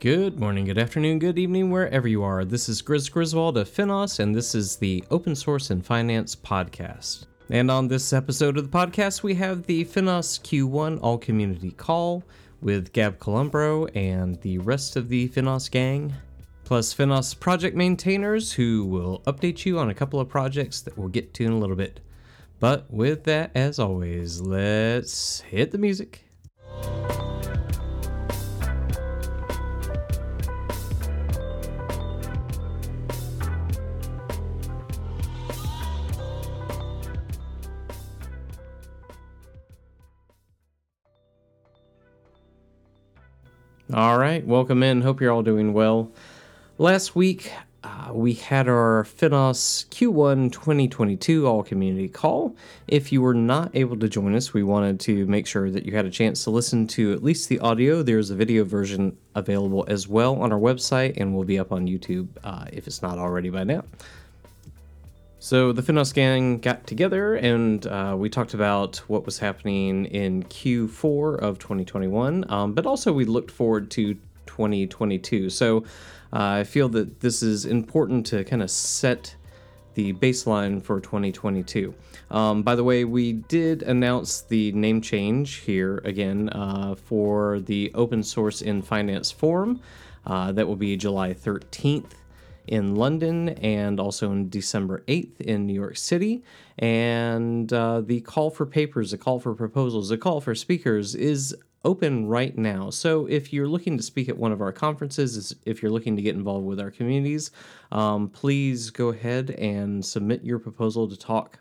Good morning, good afternoon, good evening, wherever you are. This is Grizz Griswold of Finos, and this is the Open Source and Finance Podcast. And on this episode of the podcast, we have the Finos Q1 All Community Call with Gab Columbro and the rest of the Finos gang, plus Finos project maintainers who will update you on a couple of projects that we'll get to in a little bit. But with that, as always, let's hit the music. All right, welcome in. Hope you're all doing well. Last week, uh, we had our Finos Q1 2022 All Community Call. If you were not able to join us, we wanted to make sure that you had a chance to listen to at least the audio. There's a video version available as well on our website and will be up on YouTube uh, if it's not already by now. So the Finos gang got together and uh, we talked about what was happening in Q4 of 2021, um, but also we looked forward to 2022. So uh, I feel that this is important to kind of set the baseline for 2022. Um, by the way, we did announce the name change here again uh, for the Open Source in Finance Forum. Uh, that will be July 13th in London and also on December 8th in New York City. And uh, the call for papers, the call for proposals, the call for speakers is open right now. So if you're looking to speak at one of our conferences, if you're looking to get involved with our communities, um, please go ahead and submit your proposal to talk.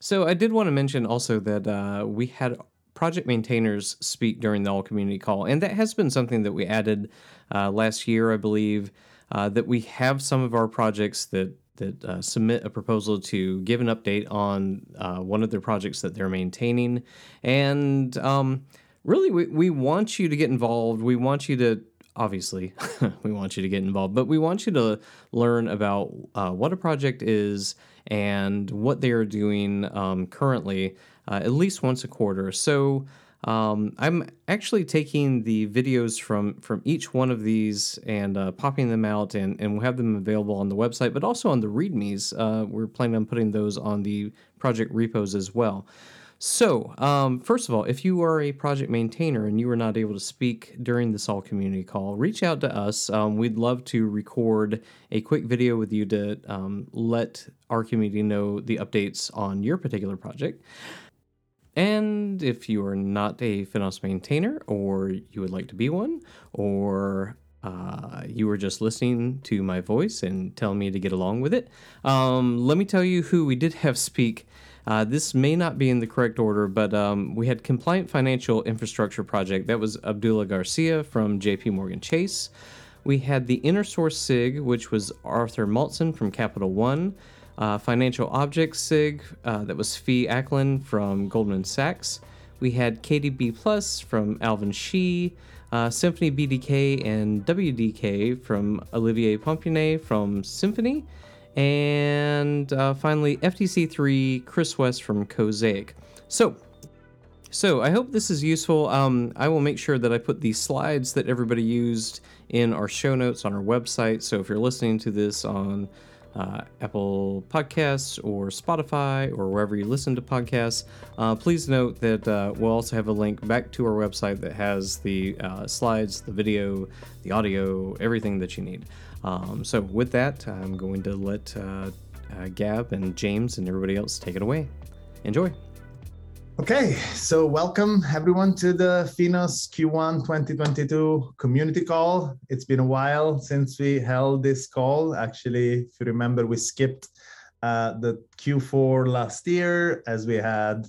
So I did want to mention also that uh, we had project maintainers speak during the all community call, and that has been something that we added uh, last year, I believe uh, that we have some of our projects that that uh, submit a proposal to give an update on uh, one of their projects that they're maintaining, and um, really we, we want you to get involved. We want you to obviously we want you to get involved, but we want you to learn about uh, what a project is and what they are doing um, currently uh, at least once a quarter. So. Um, I'm actually taking the videos from from each one of these and uh, popping them out, and, and we'll have them available on the website, but also on the READMEs. Uh, we're planning on putting those on the project repos as well. So, um, first of all, if you are a project maintainer and you were not able to speak during this all community call, reach out to us. Um, we'd love to record a quick video with you to um, let our community know the updates on your particular project. And if you are not a Finos maintainer, or you would like to be one, or uh, you were just listening to my voice and telling me to get along with it, um, let me tell you who we did have speak. Uh, this may not be in the correct order, but um, we had Compliant Financial Infrastructure Project. That was Abdullah Garcia from JP Morgan Chase. We had the Inner Source SIG, which was Arthur Maltzen from Capital One. Uh, financial Objects SIG, uh, that was Fee Acklin from Goldman Sachs. We had KDB Plus from Alvin Shi, uh, Symphony BDK and WDK from Olivier Pompinet from Symphony, and uh, finally FDC3 Chris West from Cosaic. So, so I hope this is useful. Um, I will make sure that I put the slides that everybody used in our show notes on our website. So if you're listening to this on uh, Apple Podcasts or Spotify or wherever you listen to podcasts, uh, please note that uh, we'll also have a link back to our website that has the uh, slides, the video, the audio, everything that you need. Um, so, with that, I'm going to let uh, uh, Gab and James and everybody else take it away. Enjoy. Okay, so welcome everyone to the Finos Q1 2022 community call. It's been a while since we held this call. Actually, if you remember, we skipped uh, the Q4 last year as we had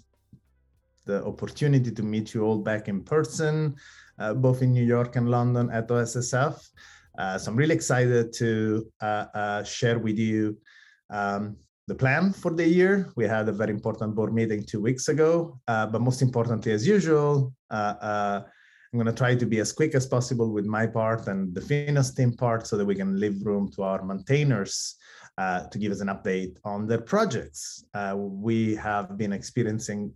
the opportunity to meet you all back in person, uh, both in New York and London at OSSF. Uh, so I'm really excited to uh, uh, share with you um, the plan for the year. We had a very important board meeting two weeks ago, uh, but most importantly, as usual, uh, uh, I'm going to try to be as quick as possible with my part and the Finos team part so that we can leave room to our maintainers uh, to give us an update on their projects. Uh, we have been experiencing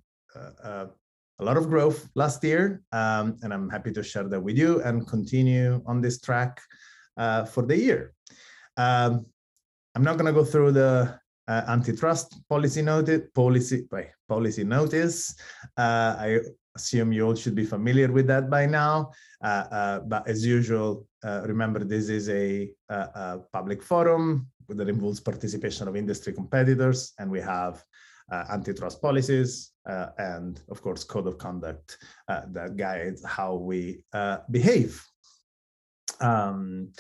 a lot of growth last year, um, and I'm happy to share that with you and continue on this track uh, for the year. Um, I'm not going to go through the uh, antitrust policy notice. Policy, wait, policy notice. Uh, I assume you all should be familiar with that by now. Uh, uh, but as usual, uh, remember this is a, a, a, public forum that involves participation of industry competitors, and we have uh, antitrust policies uh, and, of course, code of conduct uh, that guides how we behave. Um,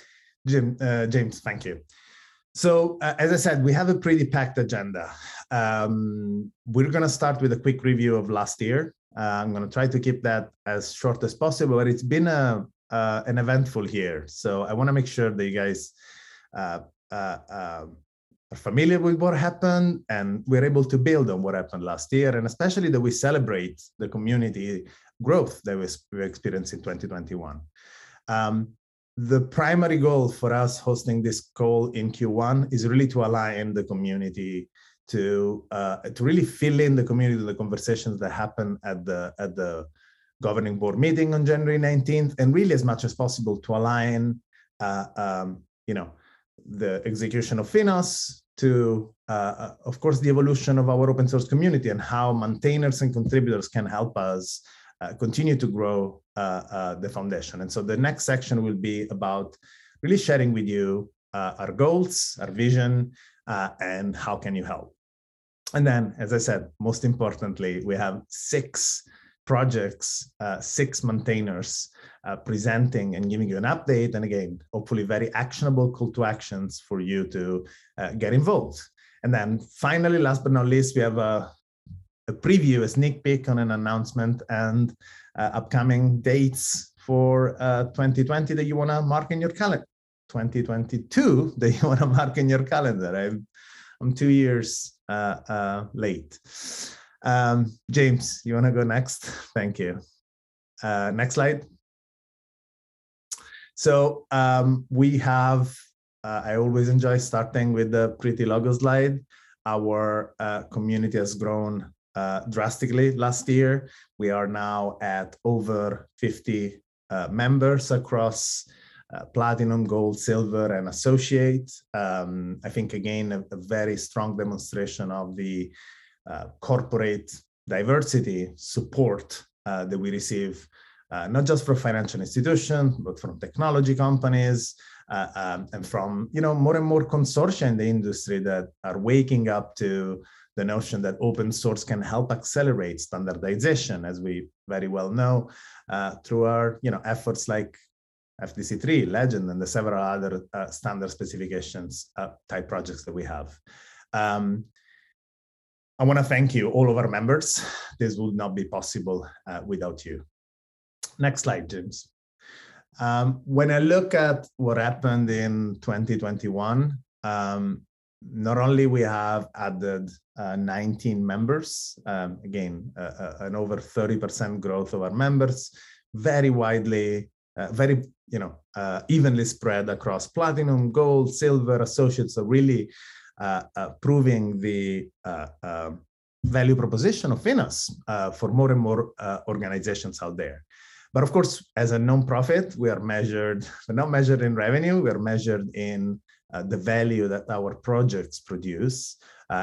Jim, James, thank you. So, as I said, we have a pretty packed agenda. Um, we're going to start with a quick review of last year. Uh, I'm going to try to keep that as short as possible, but it's been a uh, an eventful year. So I want to make sure that you guys uh, uh, uh, are familiar with what happened and we're able to build on what happened last year, and especially that we celebrate the community growth that we experienced in 2021. Um, the primary goal for us hosting this call in Q1 is really to align the community to uh, to really fill in the community the conversations that happen at the at the governing board meeting on January 19th, and really as much as possible to align, uh, um, you know, the execution of Finos to, uh, uh, of course, the evolution of our open source community and how maintainers and contributors can help us uh, continue to grow the foundation. And so the next section will be about really sharing with you our goals, our vision, and how can you help. And then, as I said, most importantly, we have six projects, uh, six maintainers uh, presenting and giving you an update. And again, hopefully very actionable call to actions for you to uh, get involved. And then finally, last but not least, we have a, a preview, a sneak peek on an announcement and uh, upcoming dates for 2020 uh, that you want to mark in your calendar. 2022 that you want to mark in your calendar. I'm, I'm two years uh, uh, late. Um, James, you want to go next? Thank you. Uh, next slide. So um, we have, uh, I always enjoy starting with the pretty logo slide. Our uh, community has grown uh, drastically last year. We are now at over 50 members across uh, platinum, gold, silver, and associate. Um, I think again a, a, very strong demonstration of the uh, corporate diversity support uh, that we receive, uh, not just from financial institutions, but from technology companies, uh, um, and from you know more and more consortia in the industry that are waking up to the notion that open source can help accelerate standardization, as we very well know, uh, through our you know efforts like FDC3, Legend, and the several other uh, standard specifications uh, type projects that we have. Um, I want to thank you, all of our members. This would not be possible uh, without you. Next slide, James. Um, when I look at what happened in 2021, um, not only we have added uh, 19 members, um, again, uh, uh, an over 30% growth of our members, very widely uh, very you know uh, evenly spread across platinum, gold, silver associates are really uh, uh proving the uh, uh, value proposition of Finos for more and more organizations out there. But of course, as a nonprofit, we are measured, we're not measured in revenue, we're measured in the value that our projects produce.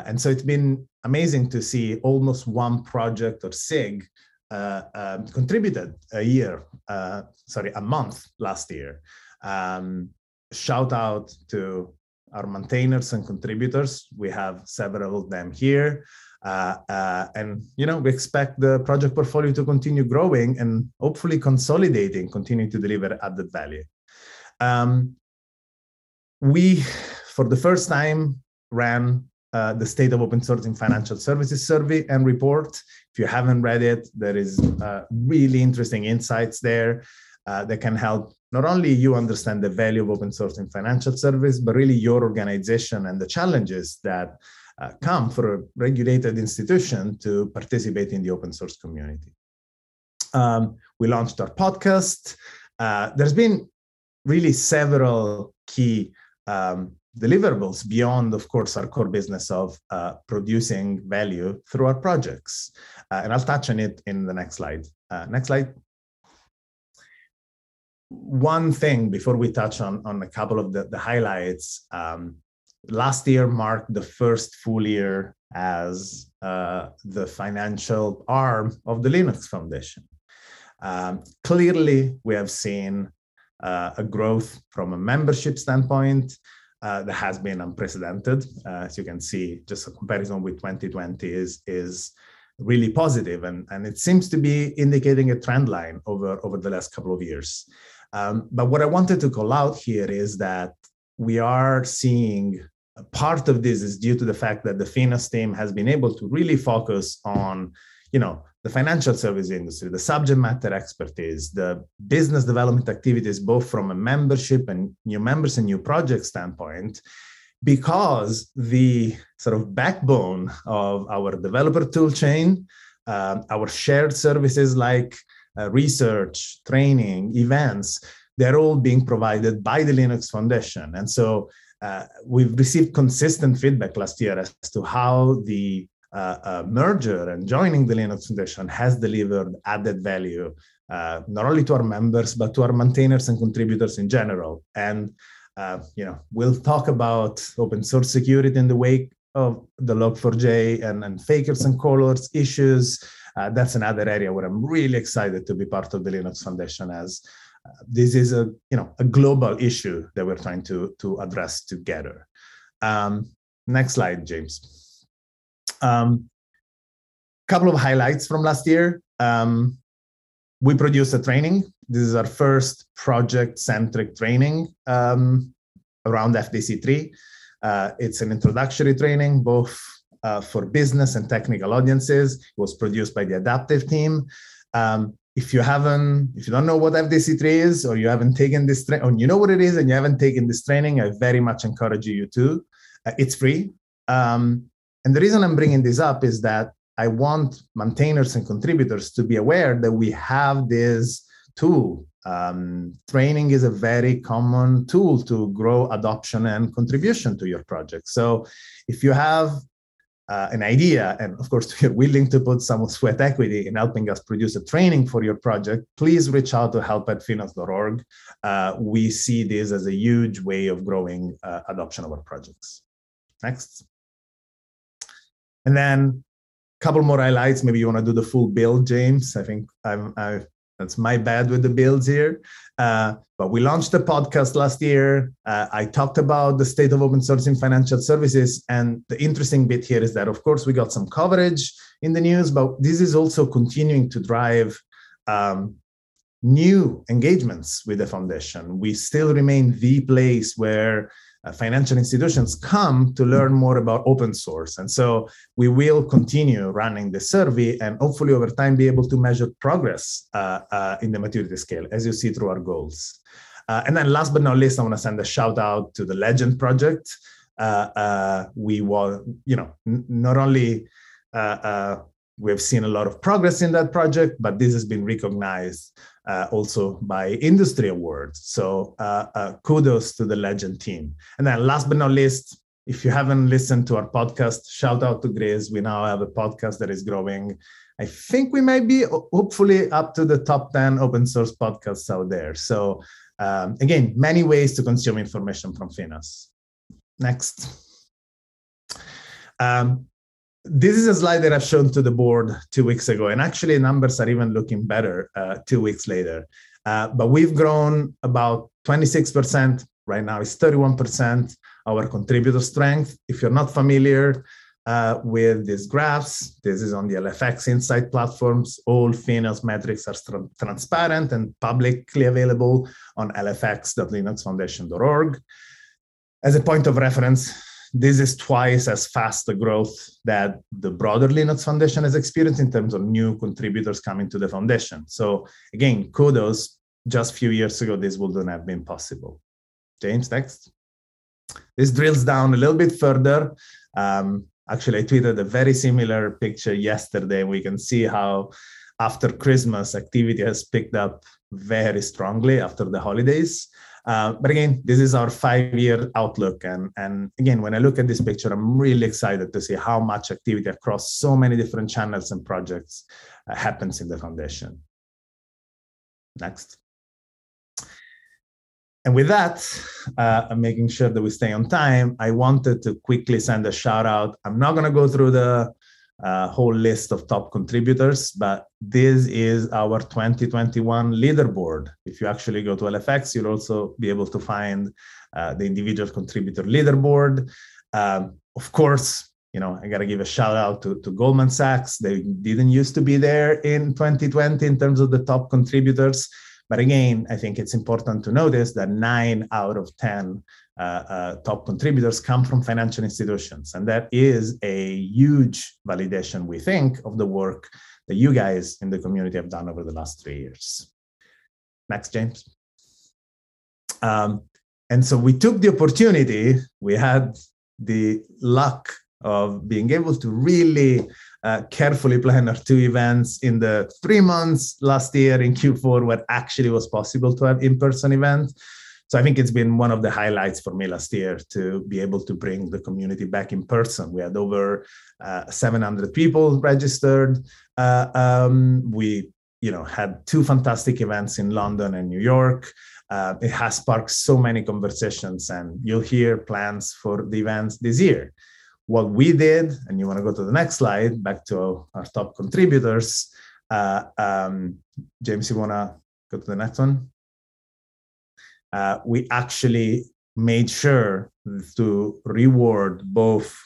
And so it's been amazing to see almost one project or SIG uh, um, contributed a year, uh, sorry, a month last year. Um, shout out to our maintainers and contributors. We have several of them here. Uh, uh, and you know we expect the project portfolio to continue growing and hopefully consolidating, continuing to deliver added value. Um, we, for the first time, ran uh, the State of Open Source in Financial Services survey and report. If you haven't read it, there is uh, really interesting insights there uh, that can help not only you understand the value of open source in financial service, but really your organization and the challenges that uh, come for a regulated institution to participate in the open source community. Um, we launched our podcast. Uh, there's been really several key um, deliverables beyond, of course, our core business of uh, producing value through our projects. Uh, and I'll touch on it in the next slide. Uh, next slide. One thing before we touch on, on a couple of the, the highlights. Um, last year marked the first full year as uh, the financial arm of the Linux Foundation. Um, clearly, we have seen uh, a growth from a membership standpoint uh, that has been unprecedented. Uh, as you can see, just a comparison with 2020 is, is really positive, and, and it seems to be indicating a trend line over, over the last couple of years. Um, but what I wanted to call out here is that we are seeing part of this is due to the fact that the Finos team has been able to really focus on, you know, the financial service industry, the subject matter expertise, the business development activities, both from a membership and new members and new project standpoint, because the sort of backbone of our developer tool chain, uh, our shared services like uh, research, training, events, they're all being provided by the Linux Foundation. And so uh, we've received consistent feedback last year as to how the uh, uh, merger and joining the Linux Foundation has delivered added value, uh, not only to our members, but to our maintainers and contributors in general. And, uh, you know, we'll talk about open source security in the wake of the Log4j and, and fakers and colors issues. Uh, that's another area where I'm really excited to be part of the Linux Foundation as this is a you know a global issue that we're trying to to address together. Um, next slide, James. Um, couple of highlights from last year. Um, we produced a training. This is our first project-centric training um, around FDC3. Uh, it's an introductory training, both uh, for business and technical audiences. It was produced by the adaptive team. Um, if you haven't, if you don't know what FDC3 is, or you haven't taken this training, or you know what it is and you haven't taken this training, I very much encourage you to. Uh, it's free. Um, and the reason I'm bringing this up is that I want maintainers and contributors to be aware that we have this tool. Um, training is a very common tool to grow adoption and contribution to your project. So if you have uh, an idea, and of course, you're willing to put some sweat equity in helping us produce a training for your project, please reach out to help at finos.org. Uh, we see this as a huge way of growing uh, adoption of our projects. Next. And then a couple more highlights. Maybe you want to do the full build, James. I think I've that's my bad with the builds here. Uh, but we launched the podcast last year. Uh, I talked about the state of open source in financial services. And the interesting bit here is that, of course, we got some coverage in the news, but this is also continuing to drive um, new engagements with the foundation. We still remain the place where financial institutions come to learn more about open source. And so we will continue running the survey and hopefully over time be able to measure progress uh, uh, in the maturity scale, as you see through our goals. Uh, and then last but not least, I want to send a shout out to the Legend Project. Uh, uh, we will, you know, not only we've seen a lot of progress in that project, but this has been recognized uh, also by industry awards. So uh, uh, kudos to the Legend team. And then last but not least, if you haven't listened to our podcast, shout out to Grace. We now have a podcast that is growing. I think we might be hopefully up to the top 10 open source podcasts out there. So um, again, many ways to consume information from Finos. Next. Um, this is a slide that I've shown to the board two weeks ago, and actually numbers are even looking better uh, two weeks later. Uh, but we've grown about 26%. Right now, it's 31% our contributor strength. If you're not familiar uh, with these graphs, this is on the LFX Insight platforms. All Finos metrics are tra- transparent and publicly available on lfx.linuxfoundation.org. As a point of reference, this is twice as fast the growth that the broader Linux Foundation has experienced in terms of new contributors coming to the foundation. So again, kudos. Just a few years ago, this wouldn't have been possible. James, next. This drills down a little bit further. Um, actually, I tweeted a very similar picture yesterday. We can see how after Christmas, activity has picked up very strongly after the holidays. Uh, but again, this is our five-year outlook, and and again, when I look at this picture, I'm really excited to see how much activity across so many different channels and projects uh, happens in the foundation. Next. And with that, uh, making sure that we stay on time. I wanted to quickly send a shout out. I'm not going to go through the uh, whole list of top contributors, but this is our 2021 leaderboard. If you actually go to LFX, you'll also be able to find uh, the individual contributor leaderboard. Um, of course, you know, I got to give a shout out to, to Goldman Sachs. They didn't used to be there in 2020 in terms of the top contributors. But again, I think it's important to notice that nine out of 10 uh, uh, top contributors come from financial institutions. And that is a huge validation, we think, of the work that you guys in the community have done over the last three years. Next, James. Um, and so we took the opportunity, we had the luck of being able to really uh, carefully plan our two events in the three months last year in Q4 where actually was possible to have in-person events. So I think it's been one of the highlights for me last year to be able to bring the community back in person. We had over uh, 700 people registered. Uh, um, we, you know, had two fantastic events in London and New York. Uh, it has sparked so many conversations, and you'll hear plans for the events this year what we did, and you want to go to the next slide, back to our top contributors. Uh, um, James, you want to go to the next one? Uh, we actually made sure to reward both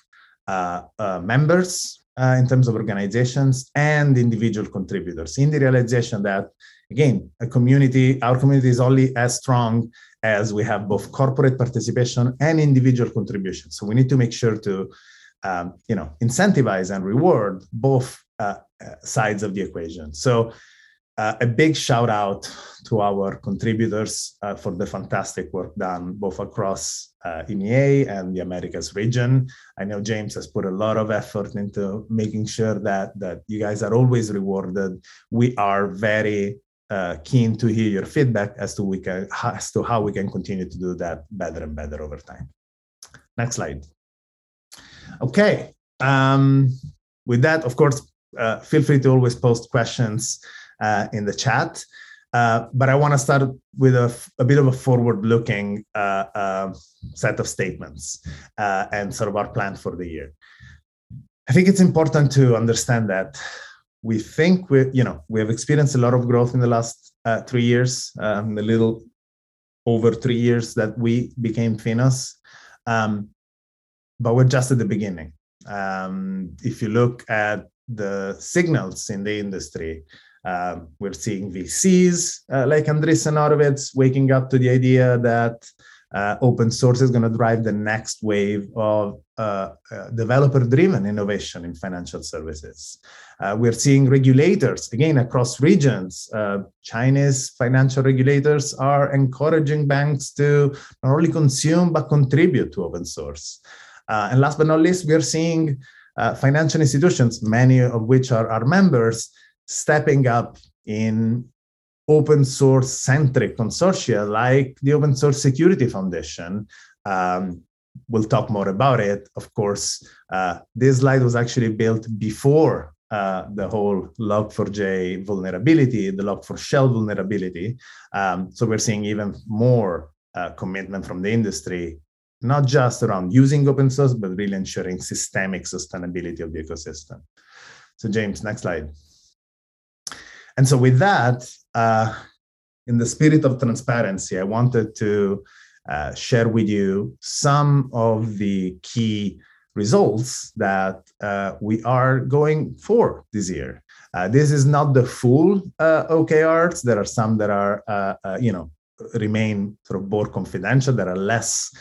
uh, uh members uh, in terms of organizations and individual contributors in the realization that, again, a community, our community is only as strong as we have both corporate participation and individual contribution. So we need to make sure to um, you know, incentivize and reward both uh, uh, sides of the equation. So uh, a big shout out to our contributors uh, for the fantastic work done both across uh, EMEA and the Americas region. I know James has put a lot of effort into making sure that that you guys are always rewarded. We are very uh, keen to hear your feedback as to we can as to how we can continue to do that better and better over time. Next slide. Okay. Um, with that, of course, uh, feel free to always post questions uh, in the chat. Uh, but I want to start with a, a, bit of a forward-looking uh, uh, set of statements uh, and sort of our plan for the year. I think it's important to understand that we think we, you know, we have experienced a lot of growth in the last three years, um, a little over three years that we became Finos. Um, but we're just at the beginning. Um, if you look at the signals in the industry, um, we're seeing VCs uh, like Andreessen Horowitz waking up to the idea that uh, open source is going to drive the next wave of uh, uh developer-driven innovation in financial services. Uh, we're seeing regulators, again, across regions. Uh, Chinese financial regulators are encouraging banks to not only consume, but contribute to open source. Uh, and last but not least, we are seeing financial institutions, many of which are our members, stepping up in open source centric consortia like the Open Source Security Foundation. Um, we'll talk more about it. Of course, uh, this slide was actually built before uh, the whole Log4j vulnerability, the Log4Shell vulnerability. Um, so we're seeing even more uh, commitment from the industry not just around using open source, but really ensuring systemic sustainability of the ecosystem. So James, next slide. And so with that, uh, in the spirit of transparency, I wanted to uh, share with you some of the key results that uh, we are going for this year. Uh, this is not the full uh, OKRs. There are some that are, uh, uh, you know, remain sort of board confidential. There are less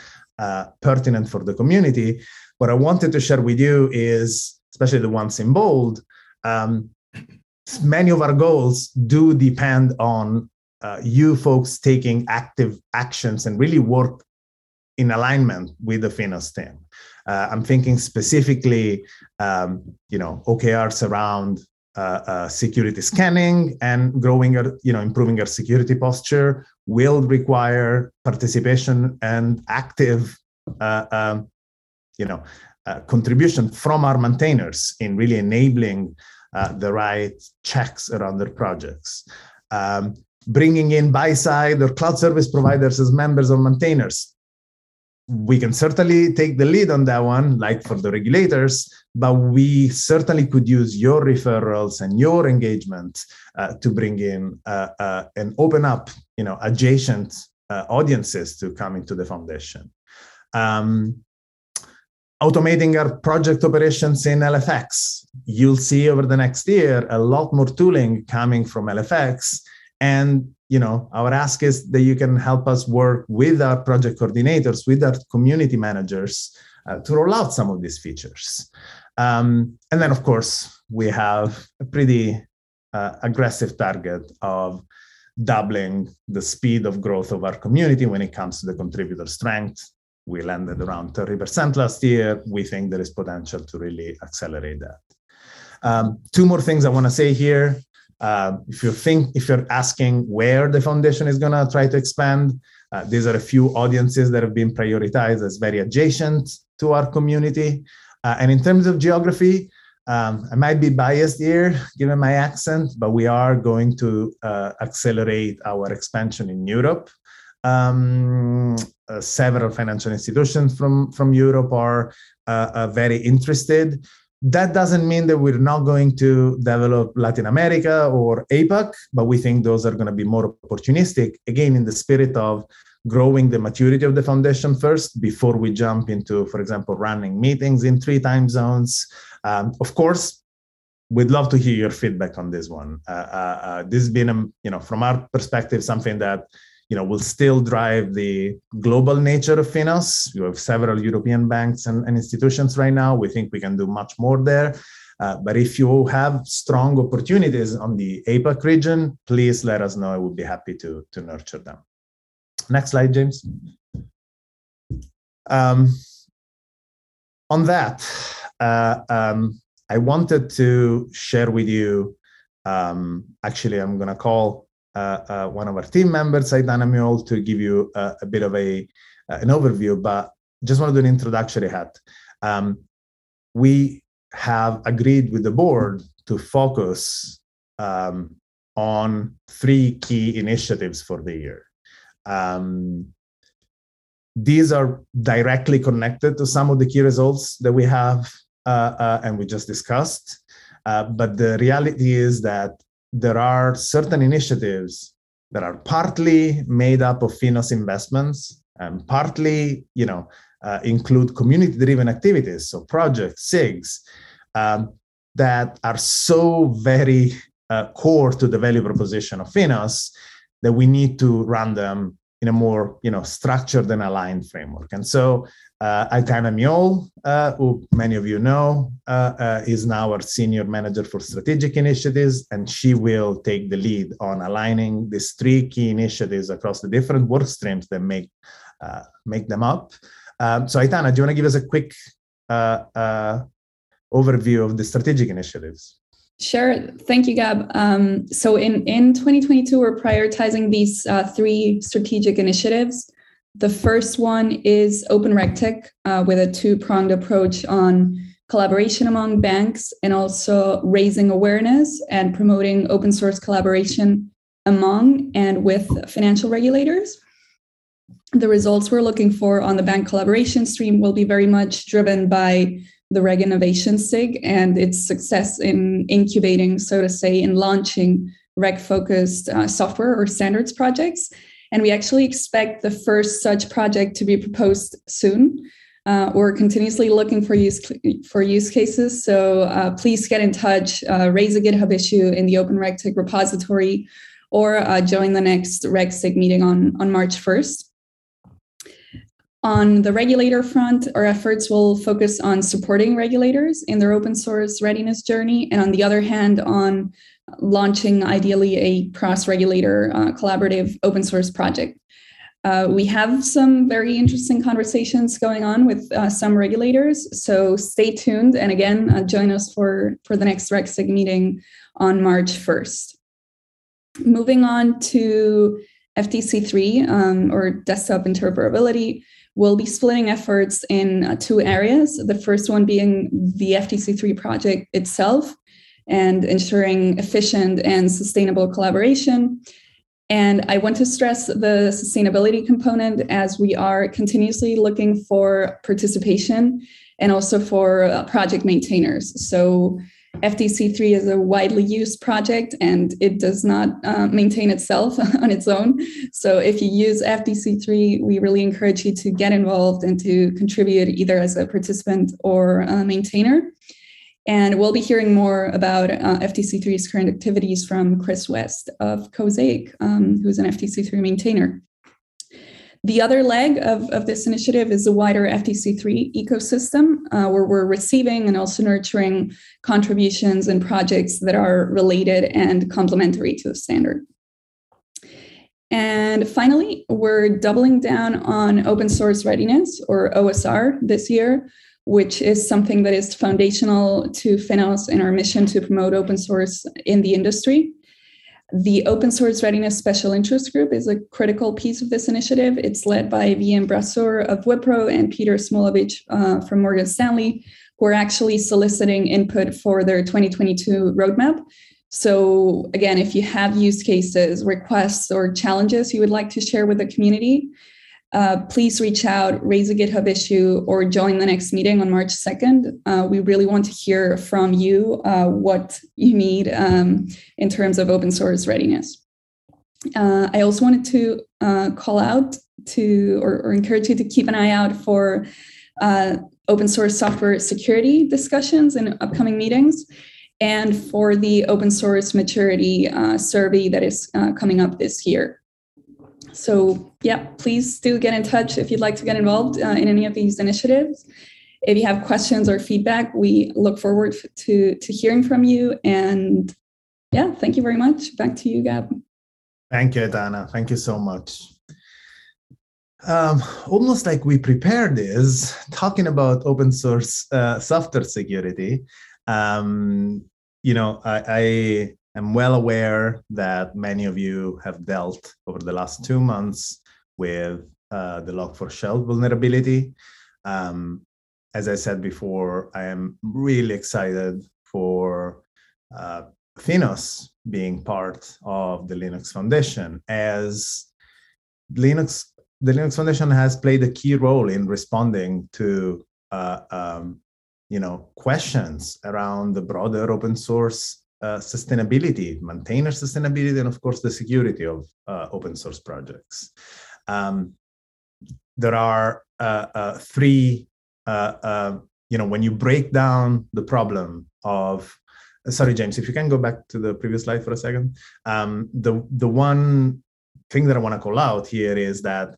pertinent for the community. What I wanted to share with you is, especially the ones in bold, um, many of our goals do depend on uh, you folks taking active actions and really work in alignment with the Finos team. Uh, I'm thinking specifically, um, you know, OKRs around uh, uh, security scanning and growing our, you know, improving our security posture will require participation and active, uh, um, you know, uh, contribution from our maintainers in really enabling uh, the right checks around their projects. Um, bringing in buy side or cloud service providers as members or maintainers we can certainly take the lead on that one, like for the regulators, but we certainly could use your referrals and your engagement uh, to bring in uh, uh, and open up, you know, adjacent uh, audiences to come into the foundation. Um, automating our project operations in LFX. You'll see over the next year a lot more tooling coming from LFX and you know our ask is that you can help us work with our project coordinators with our community managers uh, to roll out some of these features. Um, and then of course we have a pretty uh, aggressive target of doubling the speed of growth of our community when it comes to the contributor strength we landed around 30% last year we think there is potential to really accelerate that um, two more things i want to say here uh, if you think, if you're asking where the foundation is going to try to expand, uh, these are a few audiences that have been prioritized as very adjacent to our community. Uh, and in terms of geography, um, I might be biased here given my accent, but we are going to uh, accelerate our expansion in Europe. Um, uh, several financial institutions from, from Europe are uh, very interested that doesn't mean that we're not going to develop Latin America or APAC, but we think those are going to be more opportunistic, again, in the spirit of growing the maturity of the foundation first before we jump into, for example, running meetings in three time zones. Um, of course, we'd love to hear your feedback on this one. Uh, uh, uh, this has been, a, you know, from our perspective, something that you know, will still drive the global nature of Finos. You have several European banks and, and institutions right now. We think we can do much more there. Uh, but if you have strong opportunities on the APAC region, please let us know. I would be happy to, to nurture them. Next slide, James. Um, on that, uh, um, I wanted to share with you. Um, actually, I'm going to call one of our team members, Aitana Myohl, to give you a, a bit of a uh, an overview, but just want to do an introductory hat. Um, we have agreed with the board to focus um, on three key initiatives for the year. Um, these are directly connected to some of the key results that we have uh, uh, and we just discussed. Uh, but the reality is that there are certain initiatives that are partly made up of Finos investments and partly, you know, uh, include community-driven activities, so projects, SIGs, um, that are so very uh, core to the value proposition of Finos that we need to run them in a more you know structured and aligned framework. And so uh, Aitana Myohl, uh, who many of you know, uh, uh, is now our senior manager for strategic initiatives, and she will take the lead on aligning these three key initiatives across the different work streams that make uh, make them up. Um, so Aitana, do you want to give us a quick uh, overview of the strategic initiatives? Sure. Thank you, Gab. Um, so in, in 2022, we're prioritizing these three strategic initiatives. The first one is Open RegTech uh, with a two pronged approach on collaboration among banks and also raising awareness and promoting open source collaboration among and with financial regulators. The results we're looking for on the bank collaboration stream will be very much driven by the Reg Innovation SIG and its success in incubating, so to say, in launching reg focused uh, software or standards projects. And we actually expect the first such project to be proposed soon. Uh, we're continuously looking for use for use cases, so uh, please get in touch, uh, raise a GitHub issue in the Open RegTech repository, or uh, join the next RegSig meeting on, on March 1st. On the regulator front, our efforts will focus on supporting regulators in their open source readiness journey, and on the other hand, on launching ideally a cross regulator uh, collaborative open source project. Uh, we have some very interesting conversations going on with uh, some regulators, so stay tuned. And again, uh, join us for, for the next RegSig meeting on March 1st. Moving on to FDC3 um, or desktop interoperability, we'll be splitting efforts in uh, two areas. The first one being the FDC3 project itself and ensuring efficient and sustainable collaboration. And I want to stress the sustainability component as we are continuously looking for participation and also for uh, project maintainers. So FDC3 is a widely used project and it does not uh, maintain itself on its own. So if you use FDC3, we really encourage you to get involved and to contribute either as a participant or a maintainer. And we'll be hearing more about uh, FDC3's current activities from Chris West of Cosaic, um, who's an FDC3 maintainer. The other leg of, of this initiative is the wider FDC3 ecosystem, uh, where we're receiving and also nurturing contributions and projects that are related and complementary to the standard. And finally, we're doubling down on open source readiness or OSR this year, which is something that is foundational to Finos and our mission to promote open source in the industry. The Open Source Readiness Special Interest Group is a critical piece of this initiative. It's led by VM Brasseur of Wipro and Peter Smulovics uh, from Morgan Stanley, who are actually soliciting input for their 2022 roadmap. So, again, if you have use cases, requests, or challenges you would like to share with the community, uh, please reach out, raise a GitHub issue, or join the next meeting on March 2nd. Uh, we really want to hear from you uh, what you need um, in terms of open source readiness. Uh, I also wanted to uh, call out to or, or, encourage you to keep an eye out for uh, open source software security discussions in upcoming meetings and for the open source maturity survey that is coming up this year. So, yeah, please do get in touch if you'd like to get involved uh, in any of these initiatives. If you have questions or feedback, we look forward to, to hearing from you. And yeah, thank you very much. Back to you, Gab. Thank you, Dana. Thank you so much. Um, almost like we prepared this talking about open source uh, software security. Um, you know, I, I am well aware that many of you have dealt over the last two months with uh, the log4shell vulnerability. Um, as I said before, I am really excited for uh, Finos being part of the Linux Foundation as Linux, the Linux Foundation has played a key role in responding to uh, um, you know questions around the broader open source uh, sustainability, maintainer sustainability, and of course the security of uh, open source projects. Um, there are uh, uh three, uh, you know, when you break down the problem of, sorry, James, if you can go back to the previous slide for a second. Um, the, the one thing that I want to call out here is that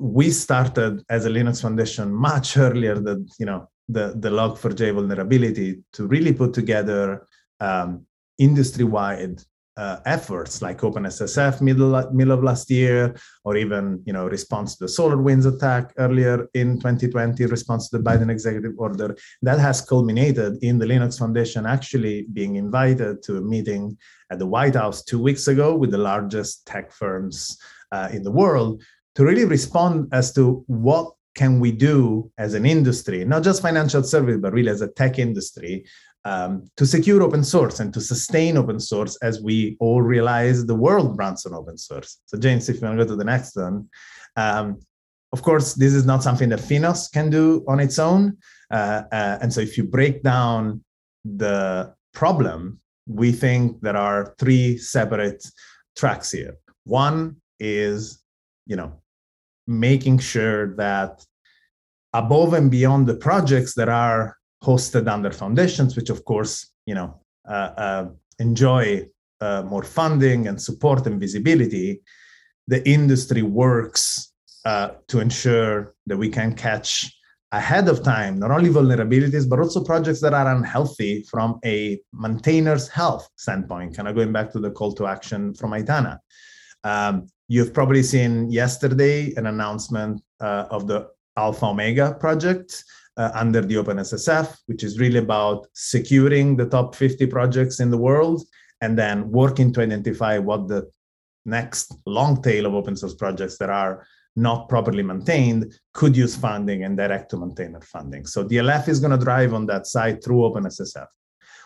we started as a Linux Foundation much earlier than, you know, the, the log4j vulnerability to really put together um, industry-wide uh, efforts like OpenSSF middle, middle of last year, or even you know response to the SolarWinds attack earlier in 2020, response to the Biden executive order, that has culminated in the Linux Foundation actually being invited to a meeting at the White House two weeks ago with the largest tech firms uh, in the world to really respond as to what can we do as an industry, not just financial service, but really as a tech industry, um, to secure open source and to sustain open source as we all realize the world runs on open source. So James, if you want to go to the next one. Um, of course, this is not something that Finos can do on its own. Uh, uh, and so if you break down the problem, we think there are three separate tracks here. One is, you know, making sure that above and beyond the projects that are hosted under foundations, which of course, you know, uh, uh, enjoy uh, more funding and support and visibility, the industry works to ensure that we can catch ahead of time not only vulnerabilities but also projects that are unhealthy from a maintainer's health standpoint kind of going back to the call to action from aitana. Um, you've probably seen yesterday an announcement uh, of the alpha omega project uh, under the OpenSSF, which is really about securing the top 50 projects in the world and then working to identify what the next long tail of open source projects that are not properly maintained could use funding and direct to maintainer funding. So DLF is going to drive on that side through OpenSSF.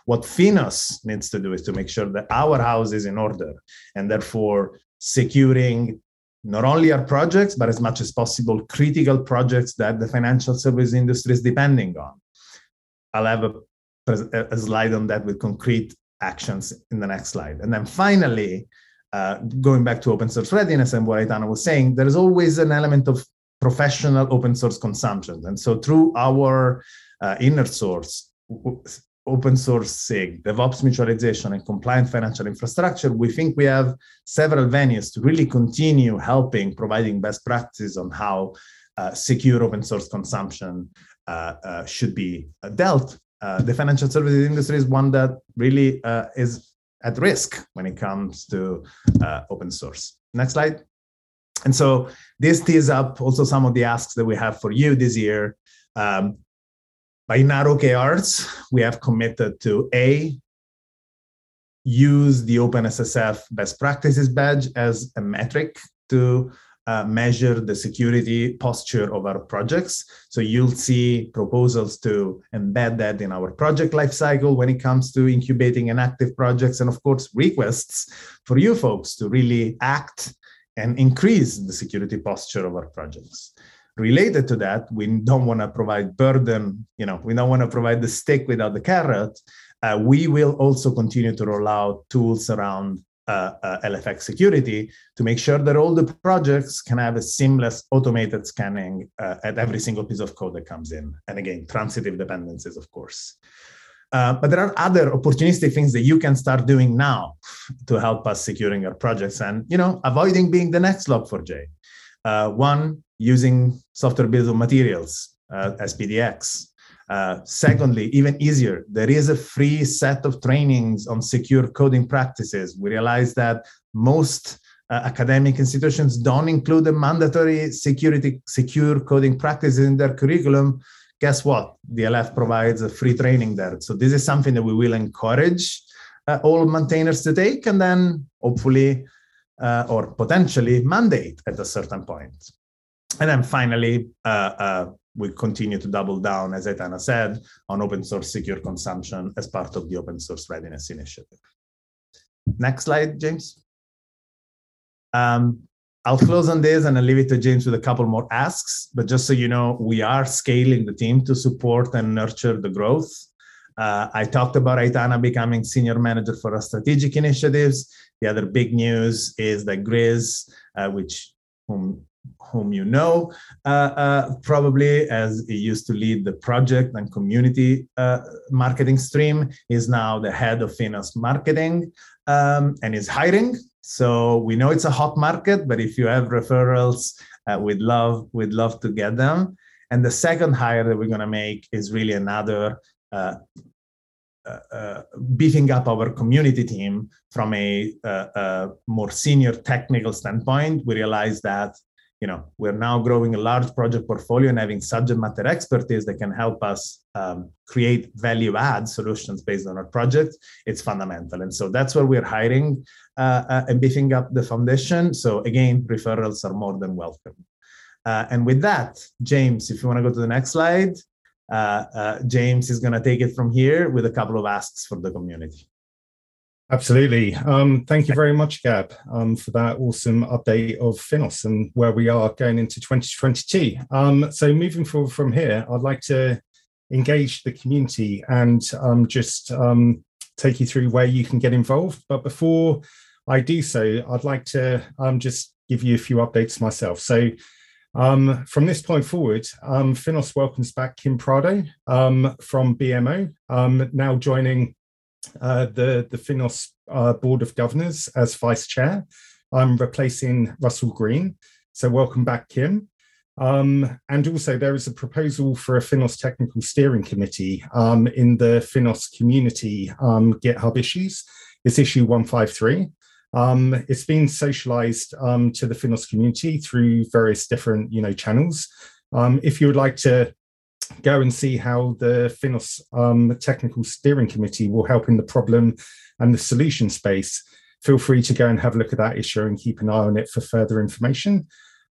What Finos needs to do is to make sure that our house is in order and therefore securing not only our projects, but as much as possible, critical projects that the financial service industry is depending on. I'll have a, a slide on that with concrete actions in the next slide. And then finally, uh, going back to open source readiness and what Aitana was saying, there is always an element of professional open source consumption. And so through our uh, inner source, open source SIG, DevOps mutualization, and compliant financial infrastructure, we think we have several venues to really continue helping providing best practices on how uh, secure open source consumption uh, uh, should be uh, dealt. Uh, the financial services industry is one that really uh, is at risk when it comes to open source. Next slide. And so this tees up also some of the asks that we have for you this year. Um, by narrow Arts, we have committed to A, use the OpenSSF best practices badge as a metric to uh, measure the security posture of our projects. So you'll see proposals to embed that in our project lifecycle when it comes to incubating and active projects, and of course, requests for you folks to really act and increase the security posture of our projects related to that, we don't want to provide burden, you know, we don't want to provide the stick without the carrot. Uh, we will also continue to roll out tools around uh, uh, LFX security to make sure that all the projects can have a seamless automated scanning uh, at every single piece of code that comes in. And again, transitive dependencies, of course. Uh, but there are other opportunistic things that you can start doing now to help us securing your projects and you know avoiding being the next log4j. Uh, one, using software of materials, uh, SPDX. Uh, secondly, even easier, there is a free set of trainings on secure coding practices. We realize that most uh, academic institutions don't include the mandatory security secure coding practices in their curriculum. Guess what? DLF provides a free training there. So this is something that we will encourage uh, all maintainers to take, and then hopefully uh, or potentially mandate at a certain point. And then finally, uh, uh, we continue to double down, as Aitana said, on open source secure consumption as part of the open source readiness initiative. Next slide, James. Um, I'll close on this and I'll leave it to James with a couple more asks. But just so you know, we are scaling the team to support and nurture the growth. Uh, I talked about Aitana becoming senior manager for our strategic initiatives. The other big news is that Grizz, uh, which whom whom you know uh, uh, probably as he used to lead the project and community uh, marketing stream. Is now the head of Finos marketing um, and is hiring. So we know it's a hot market but if you have referrals uh, we'd love we'd love to get them. And the second hire that we're going to make is really another uh, uh, uh, beefing up our community team from a, uh, a, more senior technical standpoint, we realized that you know we're now growing a large project portfolio and having subject matter expertise that can help us um, create value add solutions based on our project. It's fundamental, and so that's where we're hiring uh, uh, and beefing up the foundation. So again, referrals are more than welcome. and with that, James, if you want to go to the next slide. Uh, uh, James is going to take it from here with a couple of asks for the community. Absolutely. Um, thank you very much, Gab, um, for that awesome update of Finos and where we are going into 2022. Um, so, moving forward from here, I'd like to engage the community and um, just um, take you through where you can get involved. But before I do so, I'd like to um, just give you a few updates myself. So, um, from this point forward, um, Finos welcomes back Kim Prado um, from BMO, now joining uh, the, the Finos uh, Board of Governors as Vice Chair. I'm replacing Russell Green. So, welcome back, Kim. Um, and also, there is a proposal for a Finos Technical Steering Committee um, in the Finos community GitHub issues. It's issue 153. Um, it's been socialized um, to the Finos community through various different, you know, channels. Um, if you would like to go and see how the Finos um, Technical Steering Committee will help in the problem and the solution space, feel free to go and have a look at that issue and keep an eye on it for further information.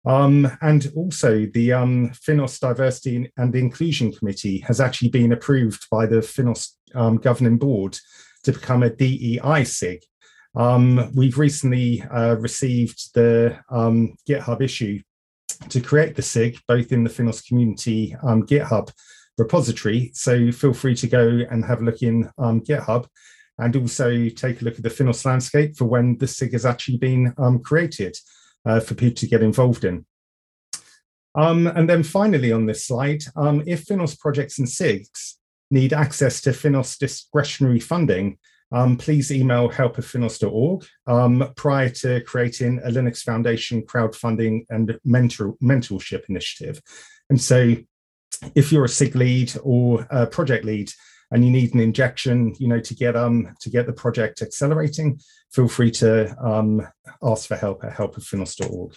Um, and also, the um, Finos Diversity and Inclusion Committee has actually been approved by the Finos um, Governing Board to become a DEI SIG. Um, we've recently uh, received the um, GitHub issue to create the SIG, both in the Finos community um, GitHub repository. So feel free to go and have a look in GitHub and also take a look at the Finos landscape for when the SIG has actually been created uh, for people to get involved in. Um, and then finally on this slide, um, if Finos projects and SIGs need access to Finos discretionary funding, um, please email help at finos.org um, prior to creating a Linux Foundation crowdfunding and mentor, mentorship initiative. And so if you're a SIG lead or a project lead, and you need an injection, you know, to get um to get the project accelerating, feel free to um, ask for help at help@finos.org.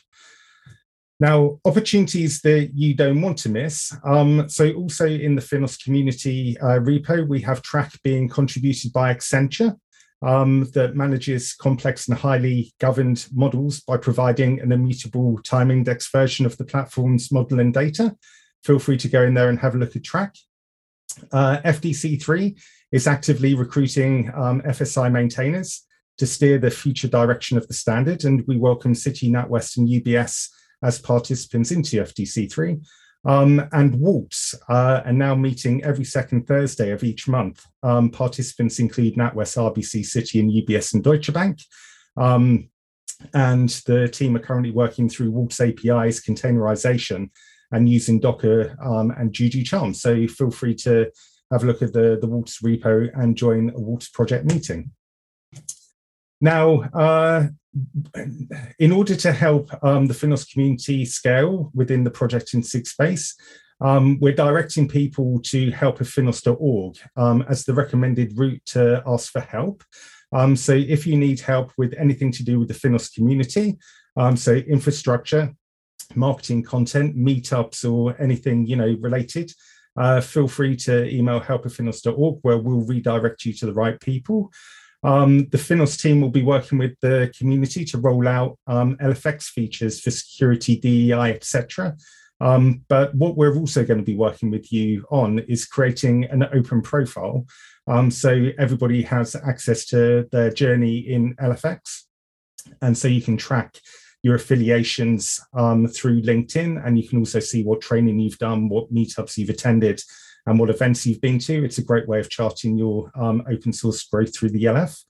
Now, opportunities that you don't want to miss. Um, so, also in the Finos community uh, repo, we have track being contributed by Accenture. Um, that manages complex and highly governed models by providing an immutable time index version of the platform's model and data. Feel free to go in there and have a look at track. Uh, FDC3 is actively recruiting um, FSI maintainers to steer the future direction of the standard, and we welcome Citi, NatWest, and UBS as participants into FDC3. Um, and Waltz uh, are now meeting every second Thursday of each month. Um, participants include NatWest, RBC, Citi, and UBS and Deutsche Bank. Um, and the team are currently working through Waltz APIs, containerization, and using Docker um, and Juju Charm. So feel free to have a look at the, the Waltz repo and join a Waltz project meeting. Now, uh, in order to help um, the Finos community scale within the project in SIG space, um, we're directing people to help at finos.org um, as the recommended route to ask for help. Um, so if you need help with anything to do with the Finos community, um, so infrastructure, marketing content, meetups, or anything you know related, uh, feel free to email help@finos.org where we'll redirect you to the right people. Um, the Finos team will be working with the community to roll out um, LFX features for security, DEI, etc. Um, but what we're also going to be working with you on is creating an open profile. Um, so everybody has access to their journey in LFX. And so you can track your affiliations um, through LinkedIn, and you can also see what training you've done, what meetups you've attended, and what events you've been to. It's a great way of charting your um, open source growth through the LF.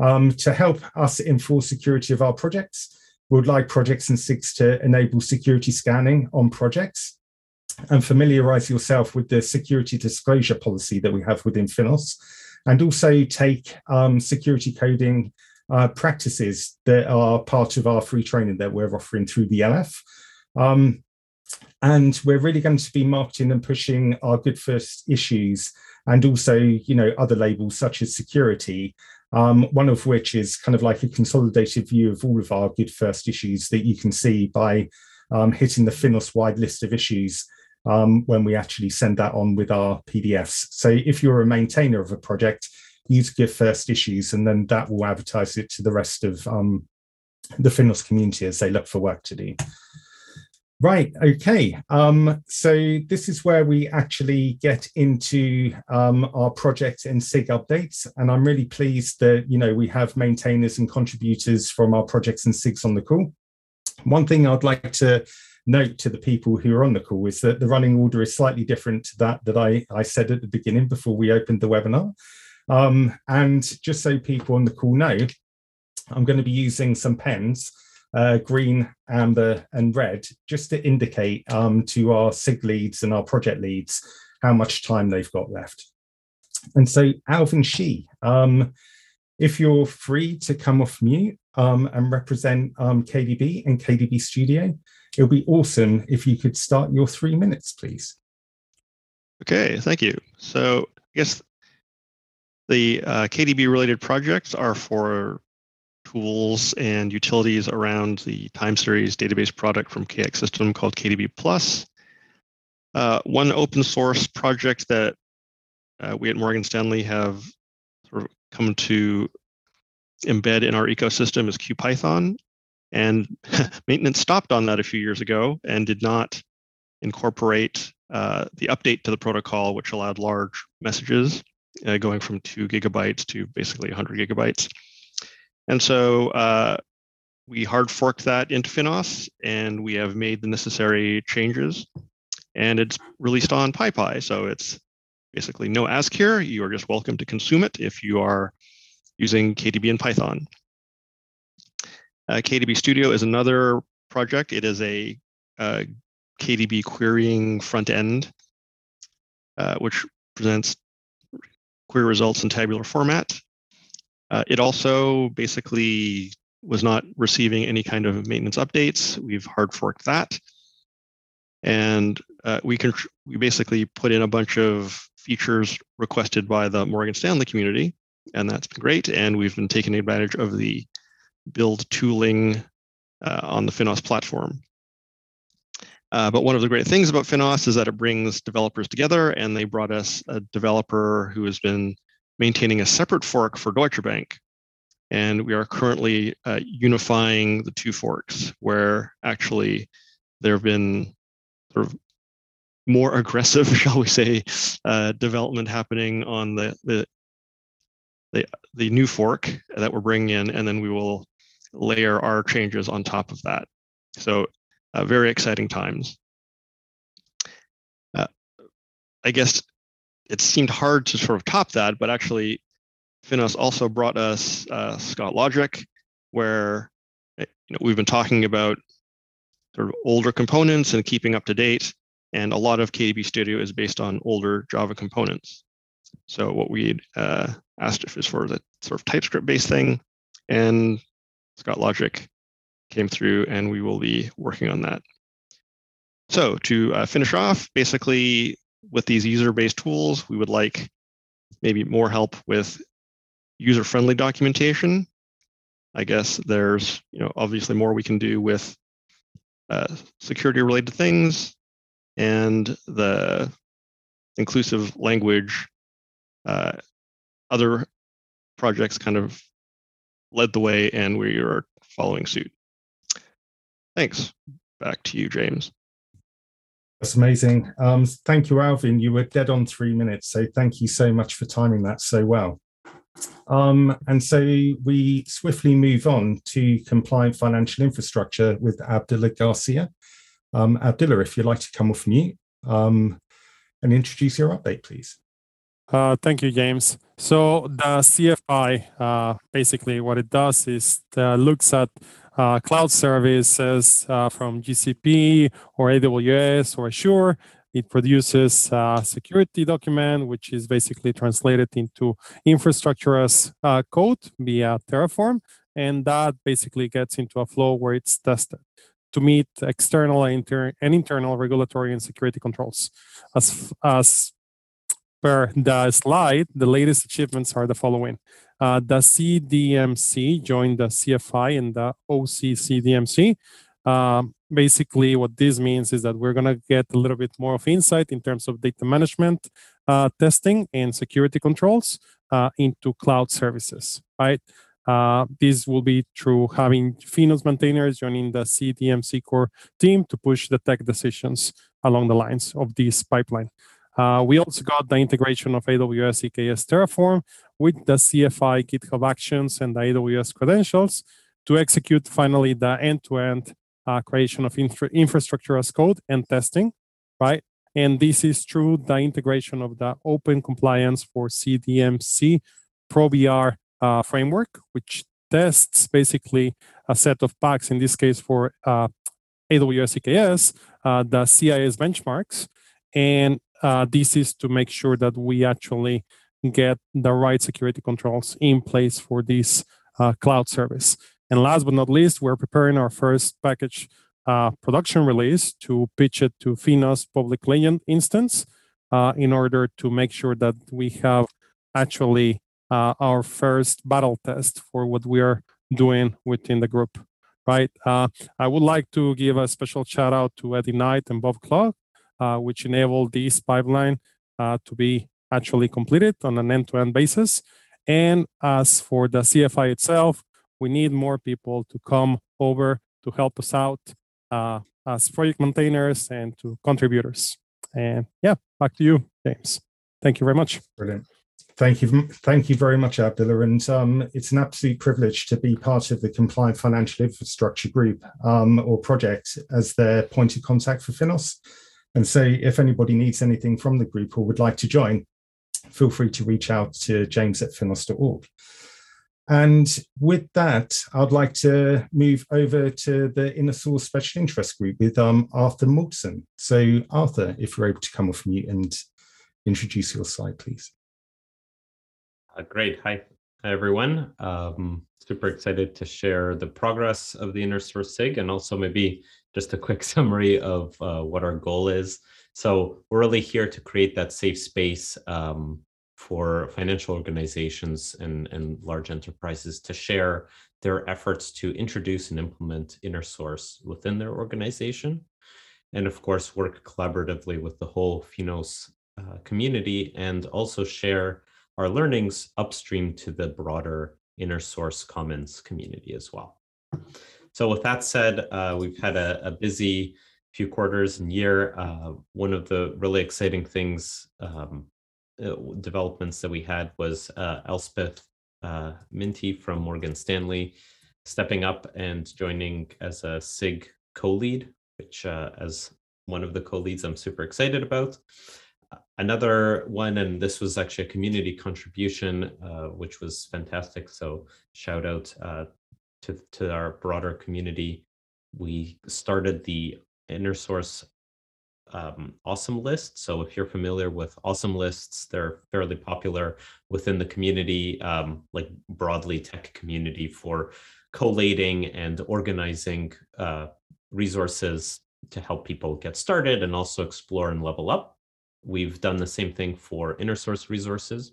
Um, to help us enforce security of our projects, we would like projects and SIGs to enable security scanning on projects and familiarize yourself with the security disclosure policy that we have within Finos, and also take um, security coding uh, practices that are part of our free training that we're offering through the LF. Um, and we're really going to be marketing and pushing our good first issues and also, you know, other labels such as security, um, one of which is kind of like a consolidated view of all of our good first issues that you can see by um, hitting the Finos wide list of issues um, when we actually send that on with our PDFs. So if you're a maintainer of a project, use good First issues, and then that will advertise it to the rest of um, the Finos community as they look for work to do. Right. Okay. Um, so this is where we actually get into um, our project and SIG updates, and I'm really pleased that you know we have maintainers and contributors from our projects and SIGs on the call. One thing I'd like to note to the people who are on the call is that the running order is slightly different to that that I, I said at the beginning before we opened the webinar. Um, and just so people on the call know, I'm going to be using some pens, uh, green, amber, and red, just to indicate um, to our SIG leads and our project leads how much time they've got left. And so, Alvin Shi, um, if you're free to come off mute um, and represent um, KDB and KDB Studio, it would be awesome if you could start your three minutes, please. Okay, thank you. So I guess the uh, KDB related projects are for tools and utilities around the time series database product from KX System called KDB Plus. Uh, one open source project that uh, we at Morgan Stanley have sort of come to embed in our ecosystem is QPython. And maintenance stopped on that a few years ago and did not incorporate uh, the update to the protocol, which allowed large messages uh, going from two gigabytes to basically 100 gigabytes. And so uh, we hard forked that into Finos and we have made the necessary changes. And it's released on PyPI. So it's basically no ask here. You are just welcome to consume it if you are using KDB and Python. Uh, KDB Studio is another project. It is a uh, KDB querying front end, uh, which presents query results in tabular format. Uh, it also basically was not receiving any kind of maintenance updates. We've hard forked that. And uh, we can we basically put in a bunch of features requested by the Morgan Stanley community, and that's been great. And we've been taking advantage of the build tooling uh, on the Finos platform. Uh, but one of the great things about Finos is that it brings developers together, and they brought us a developer who has been maintaining a separate fork for Deutsche Bank. And we are currently uh, unifying the two forks, where actually there have been sort of more aggressive, shall we say, uh, development happening on the, the the the new fork that we're bringing in, and then we will layer our changes on top of that. So uh, very exciting times. Uh, I guess it seemed hard to sort of top that, but actually Finos also brought us uh, Scott Logic, where eh, you know, we've been talking about sort of older components and keeping up to date. And a lot of KDB Studio is based on older Java components. So what we uh, asked if is for the sort of TypeScript based thing, and Scott Logic came through, and we will be working on that. So to uh, finish off, basically with these user-based tools, we would like maybe more help with user-friendly documentation. I guess there's, you know, obviously more we can do with uh, security-related things and the inclusive language. Uh, other projects kind of led the way, and we are following suit. Thanks. Back to you, James. That's amazing. Um, thank you, Alvin. You were dead on three minutes, so thank you so much for timing that so well. Um, and so we swiftly move on to compliant financial infrastructure with Abdullah Garcia. Um, Abdullah, if you'd like to come off mute um, and introduce your update, please. Uh, thank you, James. So the CFI, uh, basically what it does is uh, looks at uh, cloud services uh, from GCP or AWS or Azure. It produces a security document, which is basically translated into infrastructure as uh, code via Terraform. And that basically gets into a flow where it's tested to meet external and, inter- and internal regulatory and security controls. As, as per the slide, the latest achievements are the following. Uh, the CDMC joined the CFI and the OCCDMC. Uh, basically, what this means is that we're going to get a little bit more of insight in terms of data management, uh, testing, and security controls uh, into cloud services, right? Uh, this will be through having Finos maintainers joining the CDMC core team to push the tech decisions along the lines of this pipeline. Uh, we also got the integration of AWS EKS Terraform with the CFI GitHub Actions and the AWS credentials to execute finally the end-to-end uh, creation of infra- infrastructure as code and testing, right? And this is through the integration of the Open Compliance for CDMC Prowler uh, framework, which tests basically a set of packs, in this case for uh, AWS EKS, uh, the CIS benchmarks, and uh, this is to make sure that we actually get the right security controls in place for this uh, cloud service. And last but not least, we're preparing our first package uh, production release to pitch it to Finos public legend instance uh, in order to make sure that we have actually uh, our first battle test for what we are doing within the group. Right. Uh, I would like to give a special shout out to Eddie Knight and Bob Clark which enable this pipeline uh, to be actually completed on an end-to-end basis. And as for the CFI itself, we need more people to come over to help us out uh, as project maintainers and to contributors. And yeah, back to you, James. Thank you very much. Brilliant. Thank you, thank you very much, Abdullah. And um, it's an absolute privilege to be part of the Compliant Financial Infrastructure Group um, or project as their point of contact for Finos. And so, if anybody needs anything from the group or would like to join, feel free to reach out to james at finos.org. And with that, I'd like to move over to the Inner Source Special Interest Group with um, Arthur Moulton. So, Arthur, if you're able to come off mute and introduce your slide, please. Uh, great. Hi, Hi everyone. Um, super excited to share the progress of the Inner Source SIG and also maybe just a quick summary of uh, what our goal is. So we're really here to create that safe space um, for financial organizations and, and large enterprises to share their efforts to introduce and implement inner source within their organization. And of course, work collaboratively with the whole Finos uh, community and also share our learnings upstream to the broader inner source commons community as well. So with that said, uh, we've had a, a, busy few quarters and year. Uh, one of the really exciting things um, uh, developments that we had was uh, Elspeth uh, Minty from Morgan Stanley stepping up and joining as a SIG co-lead, which as one of the co-leads I'm super excited about. Another one, and this was actually a community contribution, uh, which was fantastic. So shout out uh, to, to our broader community. We started the inner source um, awesome list. So if you're familiar with awesome lists, they're fairly popular within the community, um, like broadly tech community for collating and organizing uh, resources to help people get started and also explore and level up. We've done the same thing for inner source resources.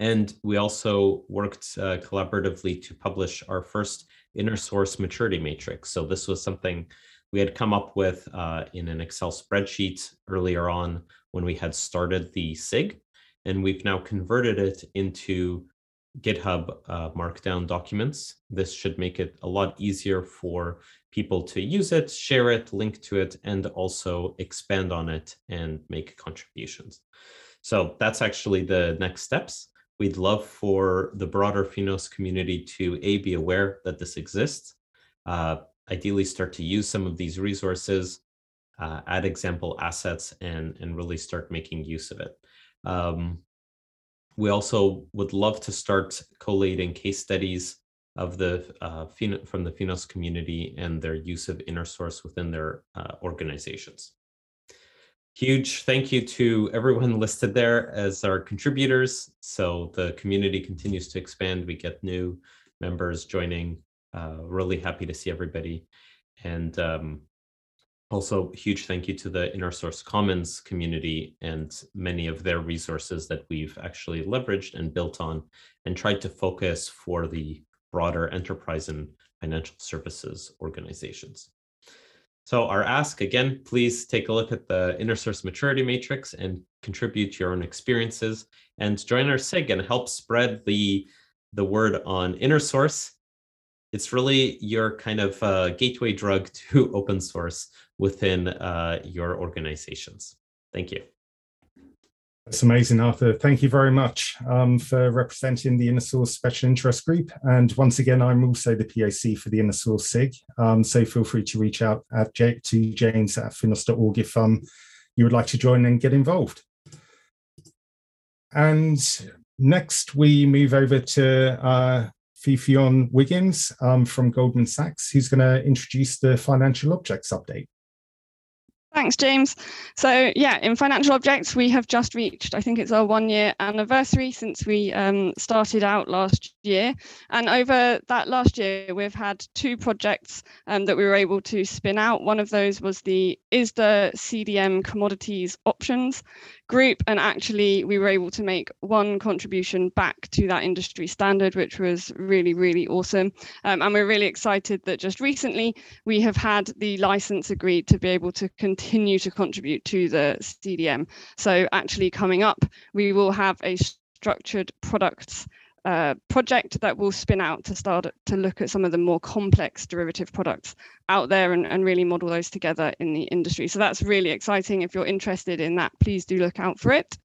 And we also worked uh, collaboratively to publish our first inner source maturity matrix. So this was something we had come up with uh, in an Excel spreadsheet earlier on when we had started the SIG, and we've now converted it into GitHub uh, Markdown documents. This should make it a lot easier for people to use it, share it, link to it, and also expand on it and make contributions. So that's actually the next steps. We'd love for the broader Finos community to A, be aware that this exists, uh, ideally start to use some of these resources, uh, add example assets, and, and really start making use of it. Um, we also would love to start collating case studies of the uh, from the Finos community and their use of inner source within their uh, organizations. Huge thank you to everyone listed there as our contributors. So the community continues to expand. We get new members joining uh, really happy to see everybody. And um, also huge thank you to the Inner Source Commons community and many of their resources that we've actually leveraged and built on and tried to focus for the broader enterprise and financial services organizations. So our ask again, please take a look at the Inner Source Maturity Matrix and contribute your own experiences and join our SIG and help spread the, the word on Inner Source it's really your kind of uh, gateway drug to open source within uh, your organizations. Thank you. That's amazing, Arthur. Thank you very much um, for representing the Inner Source Special Interest Group. And once again, I'm also the POC for the Inner Source SIG. Um, so feel free to reach out at J- to james at finos.org if um, you would like to join and get involved. And next, we move over to uh, Ffion Wiggins um, from Goldman Sachs, who's going to introduce the financial objects update. Thanks, James. So, yeah, in financial objects, we have just reached, I think it's our one year anniversary since we um, started out last year. And over that last year, we've had two projects um, that we were able to spin out. One of those was the ISDA CDM commodities options group. And actually, we were able to make one contribution back to that industry standard, which was really, really awesome. Um, and we're really excited that just recently we have had the license agreed to be able to continue continue to contribute to the CDM. So actually coming up, we will have a structured products uh, project that will spin out to start to look at some of the more complex derivative products out there and, and really model those together in the industry. So that's really exciting. If you're interested in that, please do look out for it.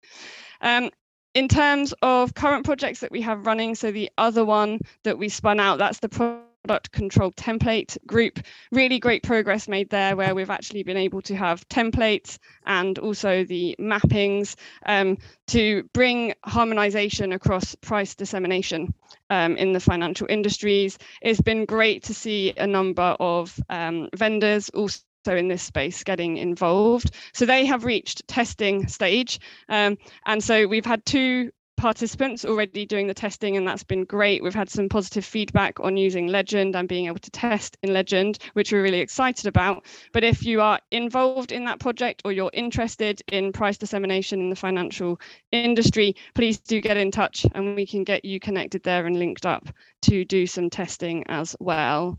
Um, in terms of current projects that we have running, so the other one that we spun out, that's the product control template group. Really great progress made there where we've actually been able to have templates and also the mappings um, to bring harmonization across price dissemination um, in the financial industries. It's been great to see a number of um, vendors also so in this space getting involved. So they have reached testing stage. Um, and so we've had two participants already doing the testing and that's been great. We've had some positive feedback on using Legend and being able to test in Legend, which we're really excited about. But if you are involved in that project or you're interested in price dissemination in the financial industry, please do get in touch and we can get you connected there and linked up to do some testing as well.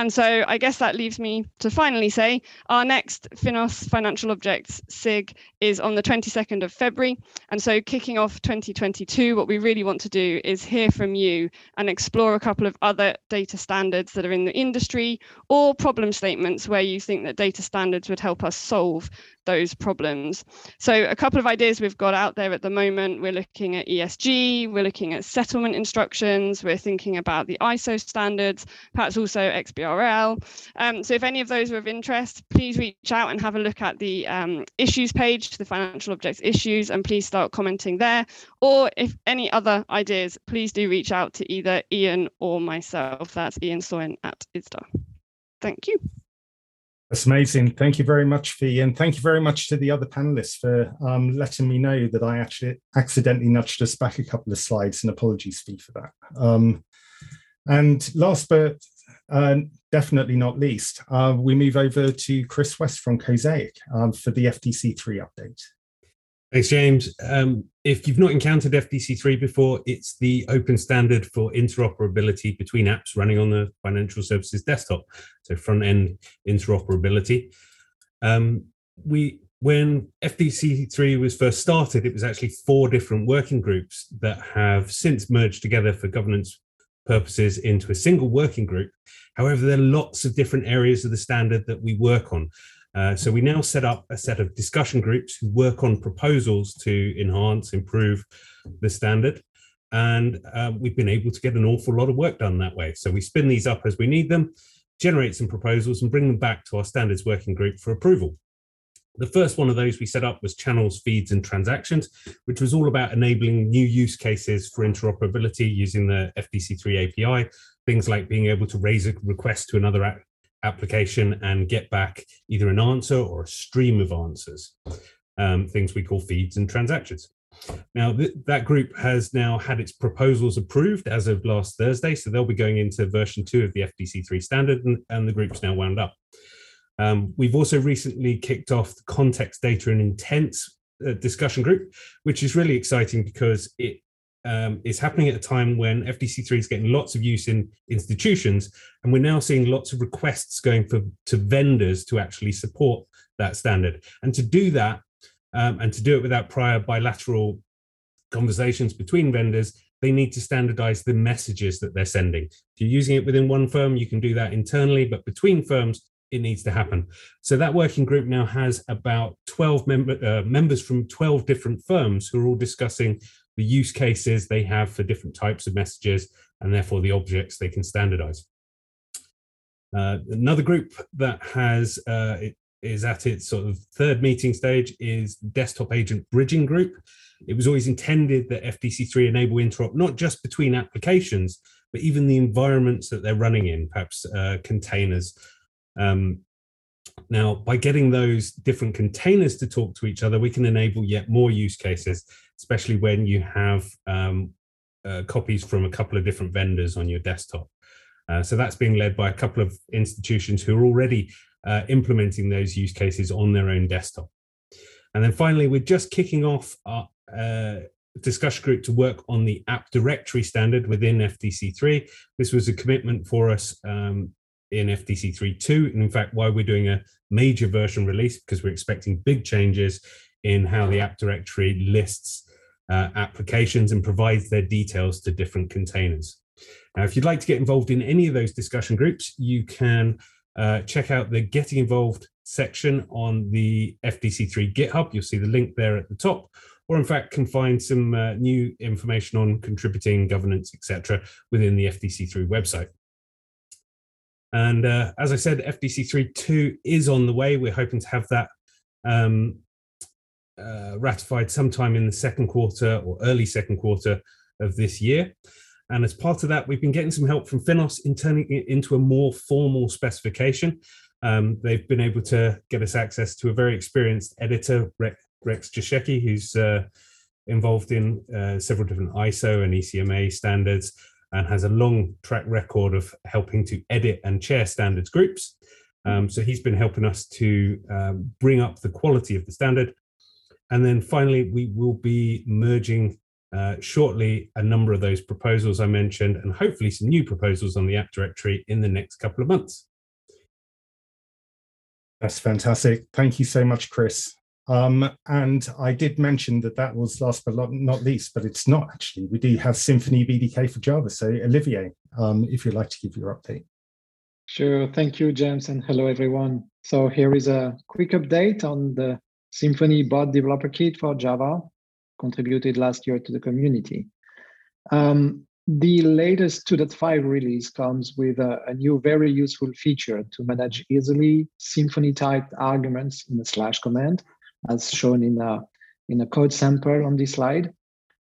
And so I guess that leaves me to finally say our next Finos Financial Objects SIG is on the 22nd of February. And so kicking off 2022, what we really want to do is hear from you and explore a couple of other data standards that are in the industry or problem statements where you think that data standards would help us solve those problems. So a couple of ideas we've got out there at the moment, we're looking at ESG, we're looking at settlement instructions, we're thinking about the ISO standards, perhaps also XBRL. Um, so if any of those are of interest, please reach out and have a look at the um, issues page, the financial objects issues, and please start commenting there. Or if any other ideas, please do reach out to either Ian or myself. That's Ian Sloyan at ISDA. Thank you. That's amazing. Thank you very much, Fee. And thank you very much to the other panelists for um, letting me know that I actually accidentally nudged us back a couple of slides and apologies, Fee, for that. Um, and last but uh, definitely not least, uh, we move over to Chris West from Cosaic um, for the FDC3 update. Thanks, James. Um, if you've not encountered FDC3 before, it's the open standard for interoperability between apps running on the financial services desktop. So front end interoperability. Um, we when FDC3 was first started, it was actually four different working groups that have since merged together for governance purposes into a single working group. However, there are lots of different areas of the standard that we work on. Uh, so we now set up a set of discussion groups who work on proposals to enhance, improve the standard. And uh, we've been able to get an awful lot of work done that way. So we spin these up as we need them, generate some proposals, and bring them back to our standards working group for approval. The first one of those we set up was channels, feeds, and transactions, which was all about enabling new use cases for interoperability using the FDC3 API. Things like being able to raise a request to another application and get back either an answer or a stream of answers, um, things we call feeds and transactions. Now, th that group has now had its proposals approved as of last Thursday, so they'll be going into version two of the FDC3 standard, and, and the group's now wound up. Um, we've also recently kicked off the context data and intents uh, discussion group, which is really exciting because it um, is happening at a time when FDC3 is getting lots of use in institutions, and we're now seeing lots of requests going for to vendors to actually support that standard. And to do that, um, and to do it without prior bilateral conversations between vendors, they need to standardize the messages that they're sending. If you're using it within one firm, you can do that internally, but between firms, it needs to happen. So that working group now has about 12 member, uh, members from 12 different firms who are all discussing the use cases they have for different types of messages, and therefore the objects they can standardize. Uh, another group that has uh, it is at its sort of third meeting stage is desktop agent bridging group. It was always intended that FDC3 enable interop not just between applications, but even the environments that they're running in, perhaps uh, containers. Um, now, by getting those different containers to talk to each other, we can enable yet more use cases especially when you have um, uh, copies from a couple of different vendors on your desktop. Uh, so that's being led by a couple of institutions who are already uh, implementing those use cases on their own desktop. And then finally, we're just kicking off our uh, discussion group to work on the app directory standard within FDC3. This was a commitment for us um, in FDC 3.2, and in fact, why we're doing a major version release because we're expecting big changes in how the app directory lists uh, applications and provides their details to different containers. Now, if you'd like to get involved in any of those discussion groups, you can uh, check out the Getting Involved section on the FDC3 GitHub. You'll see the link there at the top, or in fact, can find some uh, new information on contributing, governance, etc., within the FDC3 website. And uh, as I said, FDC 3.2 is on the way. We're hoping to have that um, uh, ratified sometime in the second quarter or early second quarter of this year. And as part of that, we've been getting some help from Finos in turning it into a more formal specification. Um, they've been able to get us access to a very experienced editor, Rex Jaeschke, who's uh, involved in uh, several different ISO and ECMA standards and has a long track record of helping to edit and chair standards groups. Um, so he's been helping us to um, bring up the quality of the standard. And then finally, we will be merging uh, shortly a number of those proposals I mentioned, and hopefully some new proposals on the app directory in the next couple of months. That's fantastic. Thank you so much, Chris. Um, and I did mention that that was last but not least, but it's not actually. We do have Symphony BDK for Java. So, Olivier, um, if you'd like to give your update. Sure. Thank you, James, and hello, everyone. So, here is a quick update on the Symphony bot developer kit for Java, contributed last year to the community. Um, the latest 2.5 release comes with a, a, new very useful feature to manage easily Symphony typed arguments in a slash command as shown in a, in a code sample on this slide.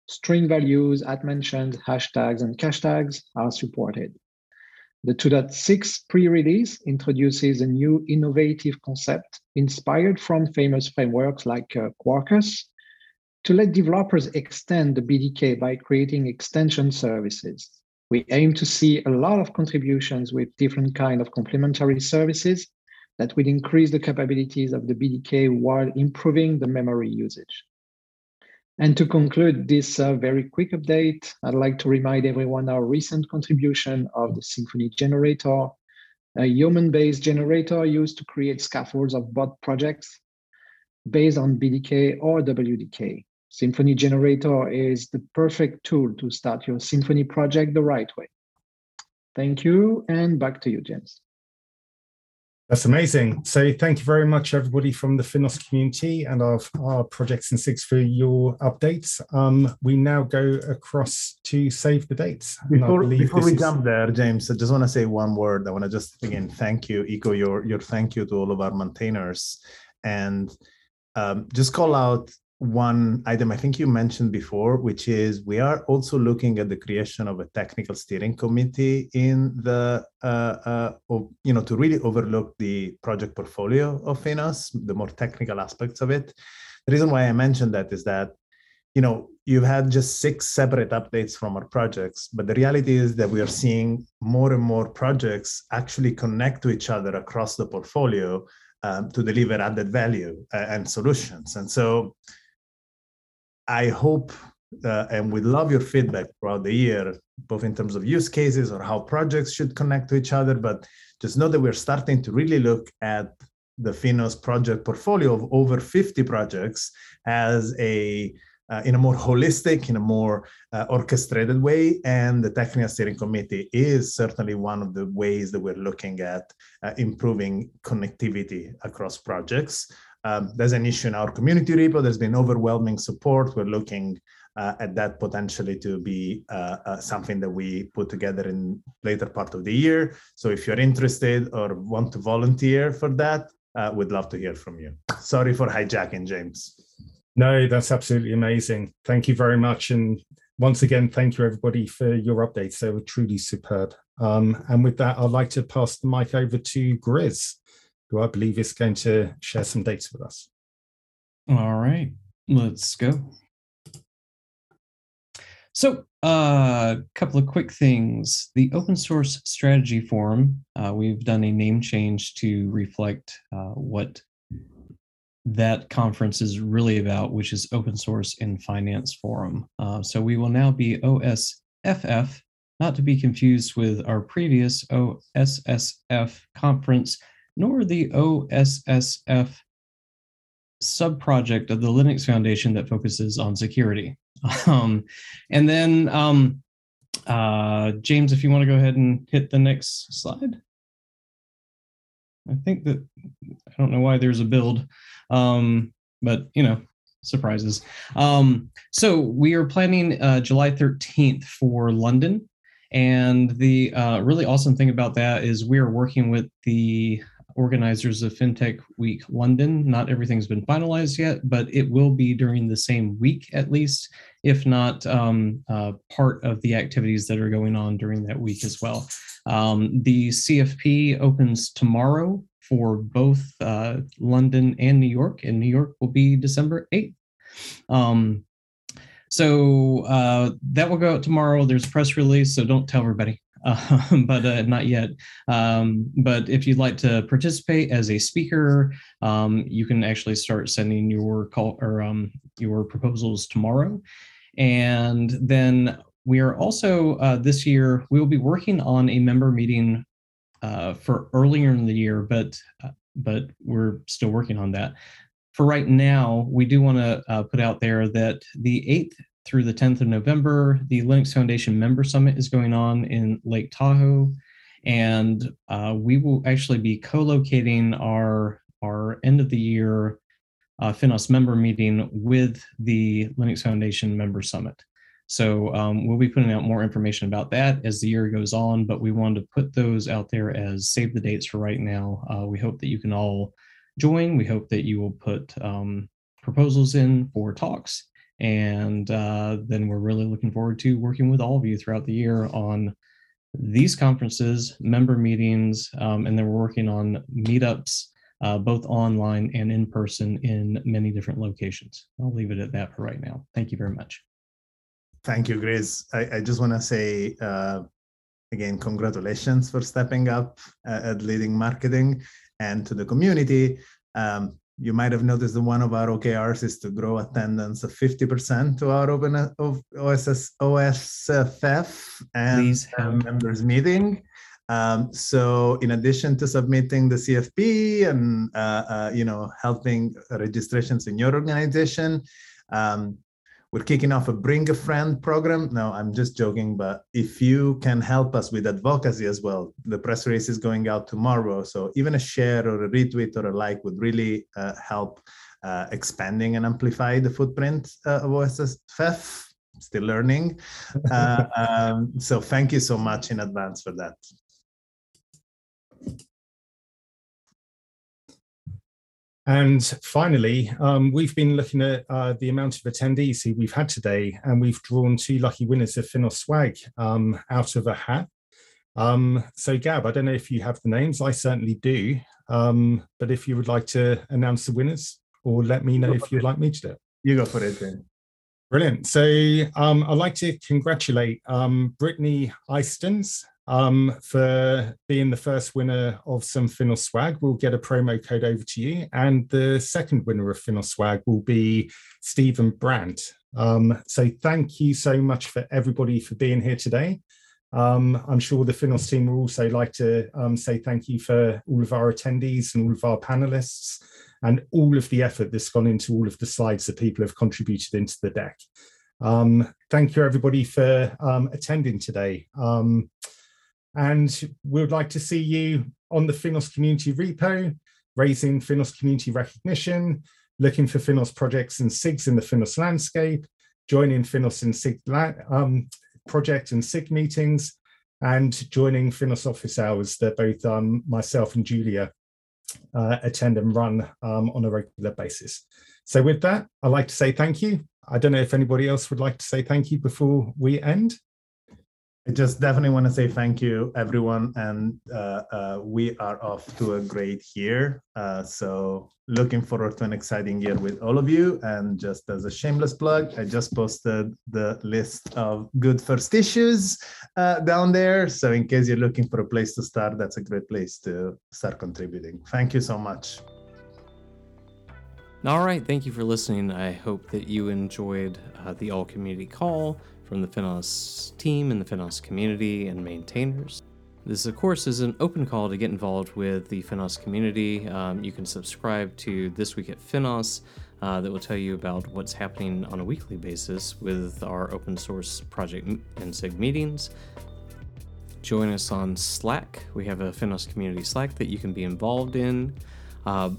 String values, at mentioned, hashtags, and cashtags are supported. The 2.6 pre-release introduces a new innovative concept inspired from famous frameworks like uh, Quarkus to let developers extend the BDK by creating extension services. We aim to see a lot of contributions with different kind of complementary services that will increase the capabilities of the BDK while improving the memory usage. And to conclude this uh, very quick update, I'd like to remind everyone our recent contribution of the Symphony generator, a Yeoman-based generator used to create scaffolds of bot projects based on BDK or WDK. Symphony generator is the perfect tool to start your Symphony project the right way. Thank you, and back to you, James. That's amazing. So thank you very much, everybody from the Finos community and our, our projects and SIGs for your updates. Um, we now go across to save the dates. Before, before we is... jump there, James, I just want to say one word. I want to just again thank you, echo your your thank you to all of our maintainers, and um, just call out one item I think you mentioned before, which is we are also looking at the creation of a technical steering committee in the, uh, uh, of, you know, to really overlook the project portfolio of Finos, the more technical aspects of it. The reason why I mentioned that is that, you know, you've had just six separate updates from our projects, but the reality is that we are seeing more and more projects actually connect to each other across the portfolio um, to deliver added value uh, and solutions. And so I hope uh, and we love your feedback throughout the year, both in terms of use cases or how projects should connect to each other. But just know that we're starting to really look at the Finos project portfolio of over 50 projects as a uh, in a more holistic, in a more uh, orchestrated way. And the technical steering committee is certainly one of the ways that we're looking at uh, improving connectivity across projects. Um, there's an issue in our community repo. There's been overwhelming support. We're looking uh, at that potentially to be uh, uh, something that we put together in later part of the year. So if you're interested or want to volunteer for that, uh, we'd love to hear from you. Sorry for hijacking, James. No, that's absolutely amazing. Thank you very much. And once again, thank you everybody for your updates. They were truly superb. Um, and with that, I'd like to pass the mic over to Grizz who I believe is going to share some dates with us. All right, let's go. So, a uh, couple of quick things. The Open Source Strategy Forum, uh, we've done a name change to reflect uh, what that conference is really about, which is Open Source in Finance Forum. Uh, so, we will now be OSFF not to be confused with our previous OSSF conference, nor the OSSF subproject of the Linux Foundation that focuses on security. Um, and then, um, uh, James, if you want to go ahead and hit the next slide. I think that I don't know why there's a build, um, but you know, surprises. Um, so we are planning uh, July 13th for London. And the uh, really awesome thing about that is we are working with the organizers of FinTech Week London. Not everything's been finalized yet, but it will be during the same week at least, if not um, uh, part of the activities that are going on during that week as well. Um, the CFP opens tomorrow for both uh, London and New York, and New York will be December 8th. Um, so uh, that will go out tomorrow. There's a press release, so don't tell everybody, uh, but uh, not yet. Um, but if you'd like to participate as a speaker, um, you can actually start sending your call or um, your proposals tomorrow. And then we are also uh, this year we will be working on a member meeting uh, for earlier in the year, but uh, but we're still working on that for right now, we do want to uh, put out there that the 8th through the 10th of November, the Linux Foundation Member Summit is going on in Lake Tahoe. And uh, we will actually be co locating our, our end of the year uh, Finos member meeting with the Linux Foundation Member Summit. So um, we'll be putting out more information about that as the year goes on, but we wanted to put those out there as save the dates for right now. Uh, we hope that you can all join. We hope that you will put um, proposals in for talks. And uh, then we're really looking forward to working with all of you throughout the year on these conferences, member meetings, um, and then we're working on meetups, uh, both online and in person in many different locations. I'll leave it at that for right now. Thank you very much. Thank you, Grace. I, I just want to say uh, again, congratulations for stepping up uh, at leading marketing and to the community. Um, you might have noticed that one of our OKRs is to grow attendance of 50% to our open of OSS, OSFF and members meeting. Um, so in addition to submitting the CFP and uh, uh, you know helping registrations in your organization, um, we're kicking off a Bring a Friend program. No, I'm just joking, but if you can help us with advocacy as well, the press release is going out tomorrow. So even a share or a retweet or a like would really uh, help uh, expanding and amplify the footprint uh, of OSSFF. Still learning. Uh, um, so thank you so much in advance for that. And finally, um, we've been looking at uh, the amount of attendees who we've had today, and we've drawn two lucky winners of Finos Swag um, out of a hat. Um, so, Gab, I don't know if you have the names. I certainly do. Um, but if you would like to announce the winners, or let me know if you'd like me to do it. You go for it then. Brilliant. So um, I'd like to congratulate um, Brittany Eistons um, for being the first winner of some Finos swag. We'll get a promo code over to you. And the second winner of Finos swag will be Stephen Brandt. Um, so thank you so much for everybody for being here today. Um, I'm sure the Finos team will also like to um, say thank you for all of our attendees and all of our panelists and all of the effort that's gone into all of the slides that people have contributed into the deck. Um, thank you everybody for um, attending today. And we would like to see you on the Finos community repo, raising Finos community recognition, looking for Finos projects and SIGs in the Finos landscape, joining Finos and SIG um, project and SIG meetings, and joining Finos office hours that both um, myself and Julia uh, attend and run um, on a regular basis. So with that, I'd like to say thank you. I don't know if anybody else would like to say thank you before we end. I just definitely want to say thank you, everyone, and uh, uh, we are off to a great year. Uh, so looking forward to an exciting year with all of you. And just as a shameless plug, I just posted the list of good first issues uh, down there. So in case you're looking for a place to start, that's a great place to start contributing. Thank you so much. All right, thank you for listening. I hope that you enjoyed uh, the all community call from the Finos team and the Finos community and maintainers. This, of course, is an open call to get involved with the Finos community. Um, you can subscribe to This Week at Finos uh, that will tell you about what's happening on a weekly basis with our open source project and SIG meetings. Join us on Slack. We have a Finos community Slack that you can be involved in. Uh,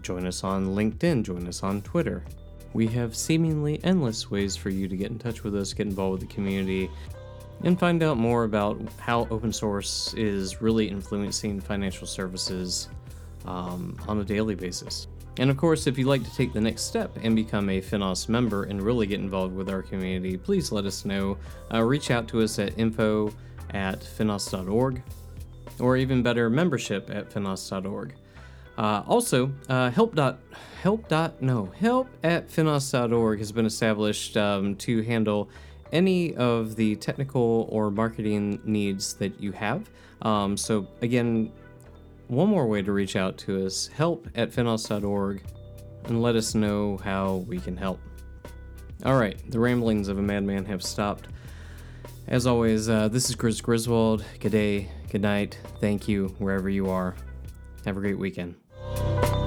join us on LinkedIn. Join us on Twitter. We have seemingly endless ways for you to get in touch with us, get involved with the community, and find out more about how open source is really influencing financial services um, on a daily basis. And of course, if you'd like to take the next step and become a Finos member and really get involved with our community, please let us know. Uh, reach out to us at info at finos.org, or even better, membership at finos.org. Uh, also, uh, help dot help dot no help at finos.org has been established um, to handle any of the technical or marketing needs that you have. Um, so again, one more way to reach out to us: help at finos.org, and let us know how we can help. All right, the ramblings of a madman have stopped. As always, uh, this is Chris Griswold. Good day, good night, thank you, wherever you are. Have a great weekend you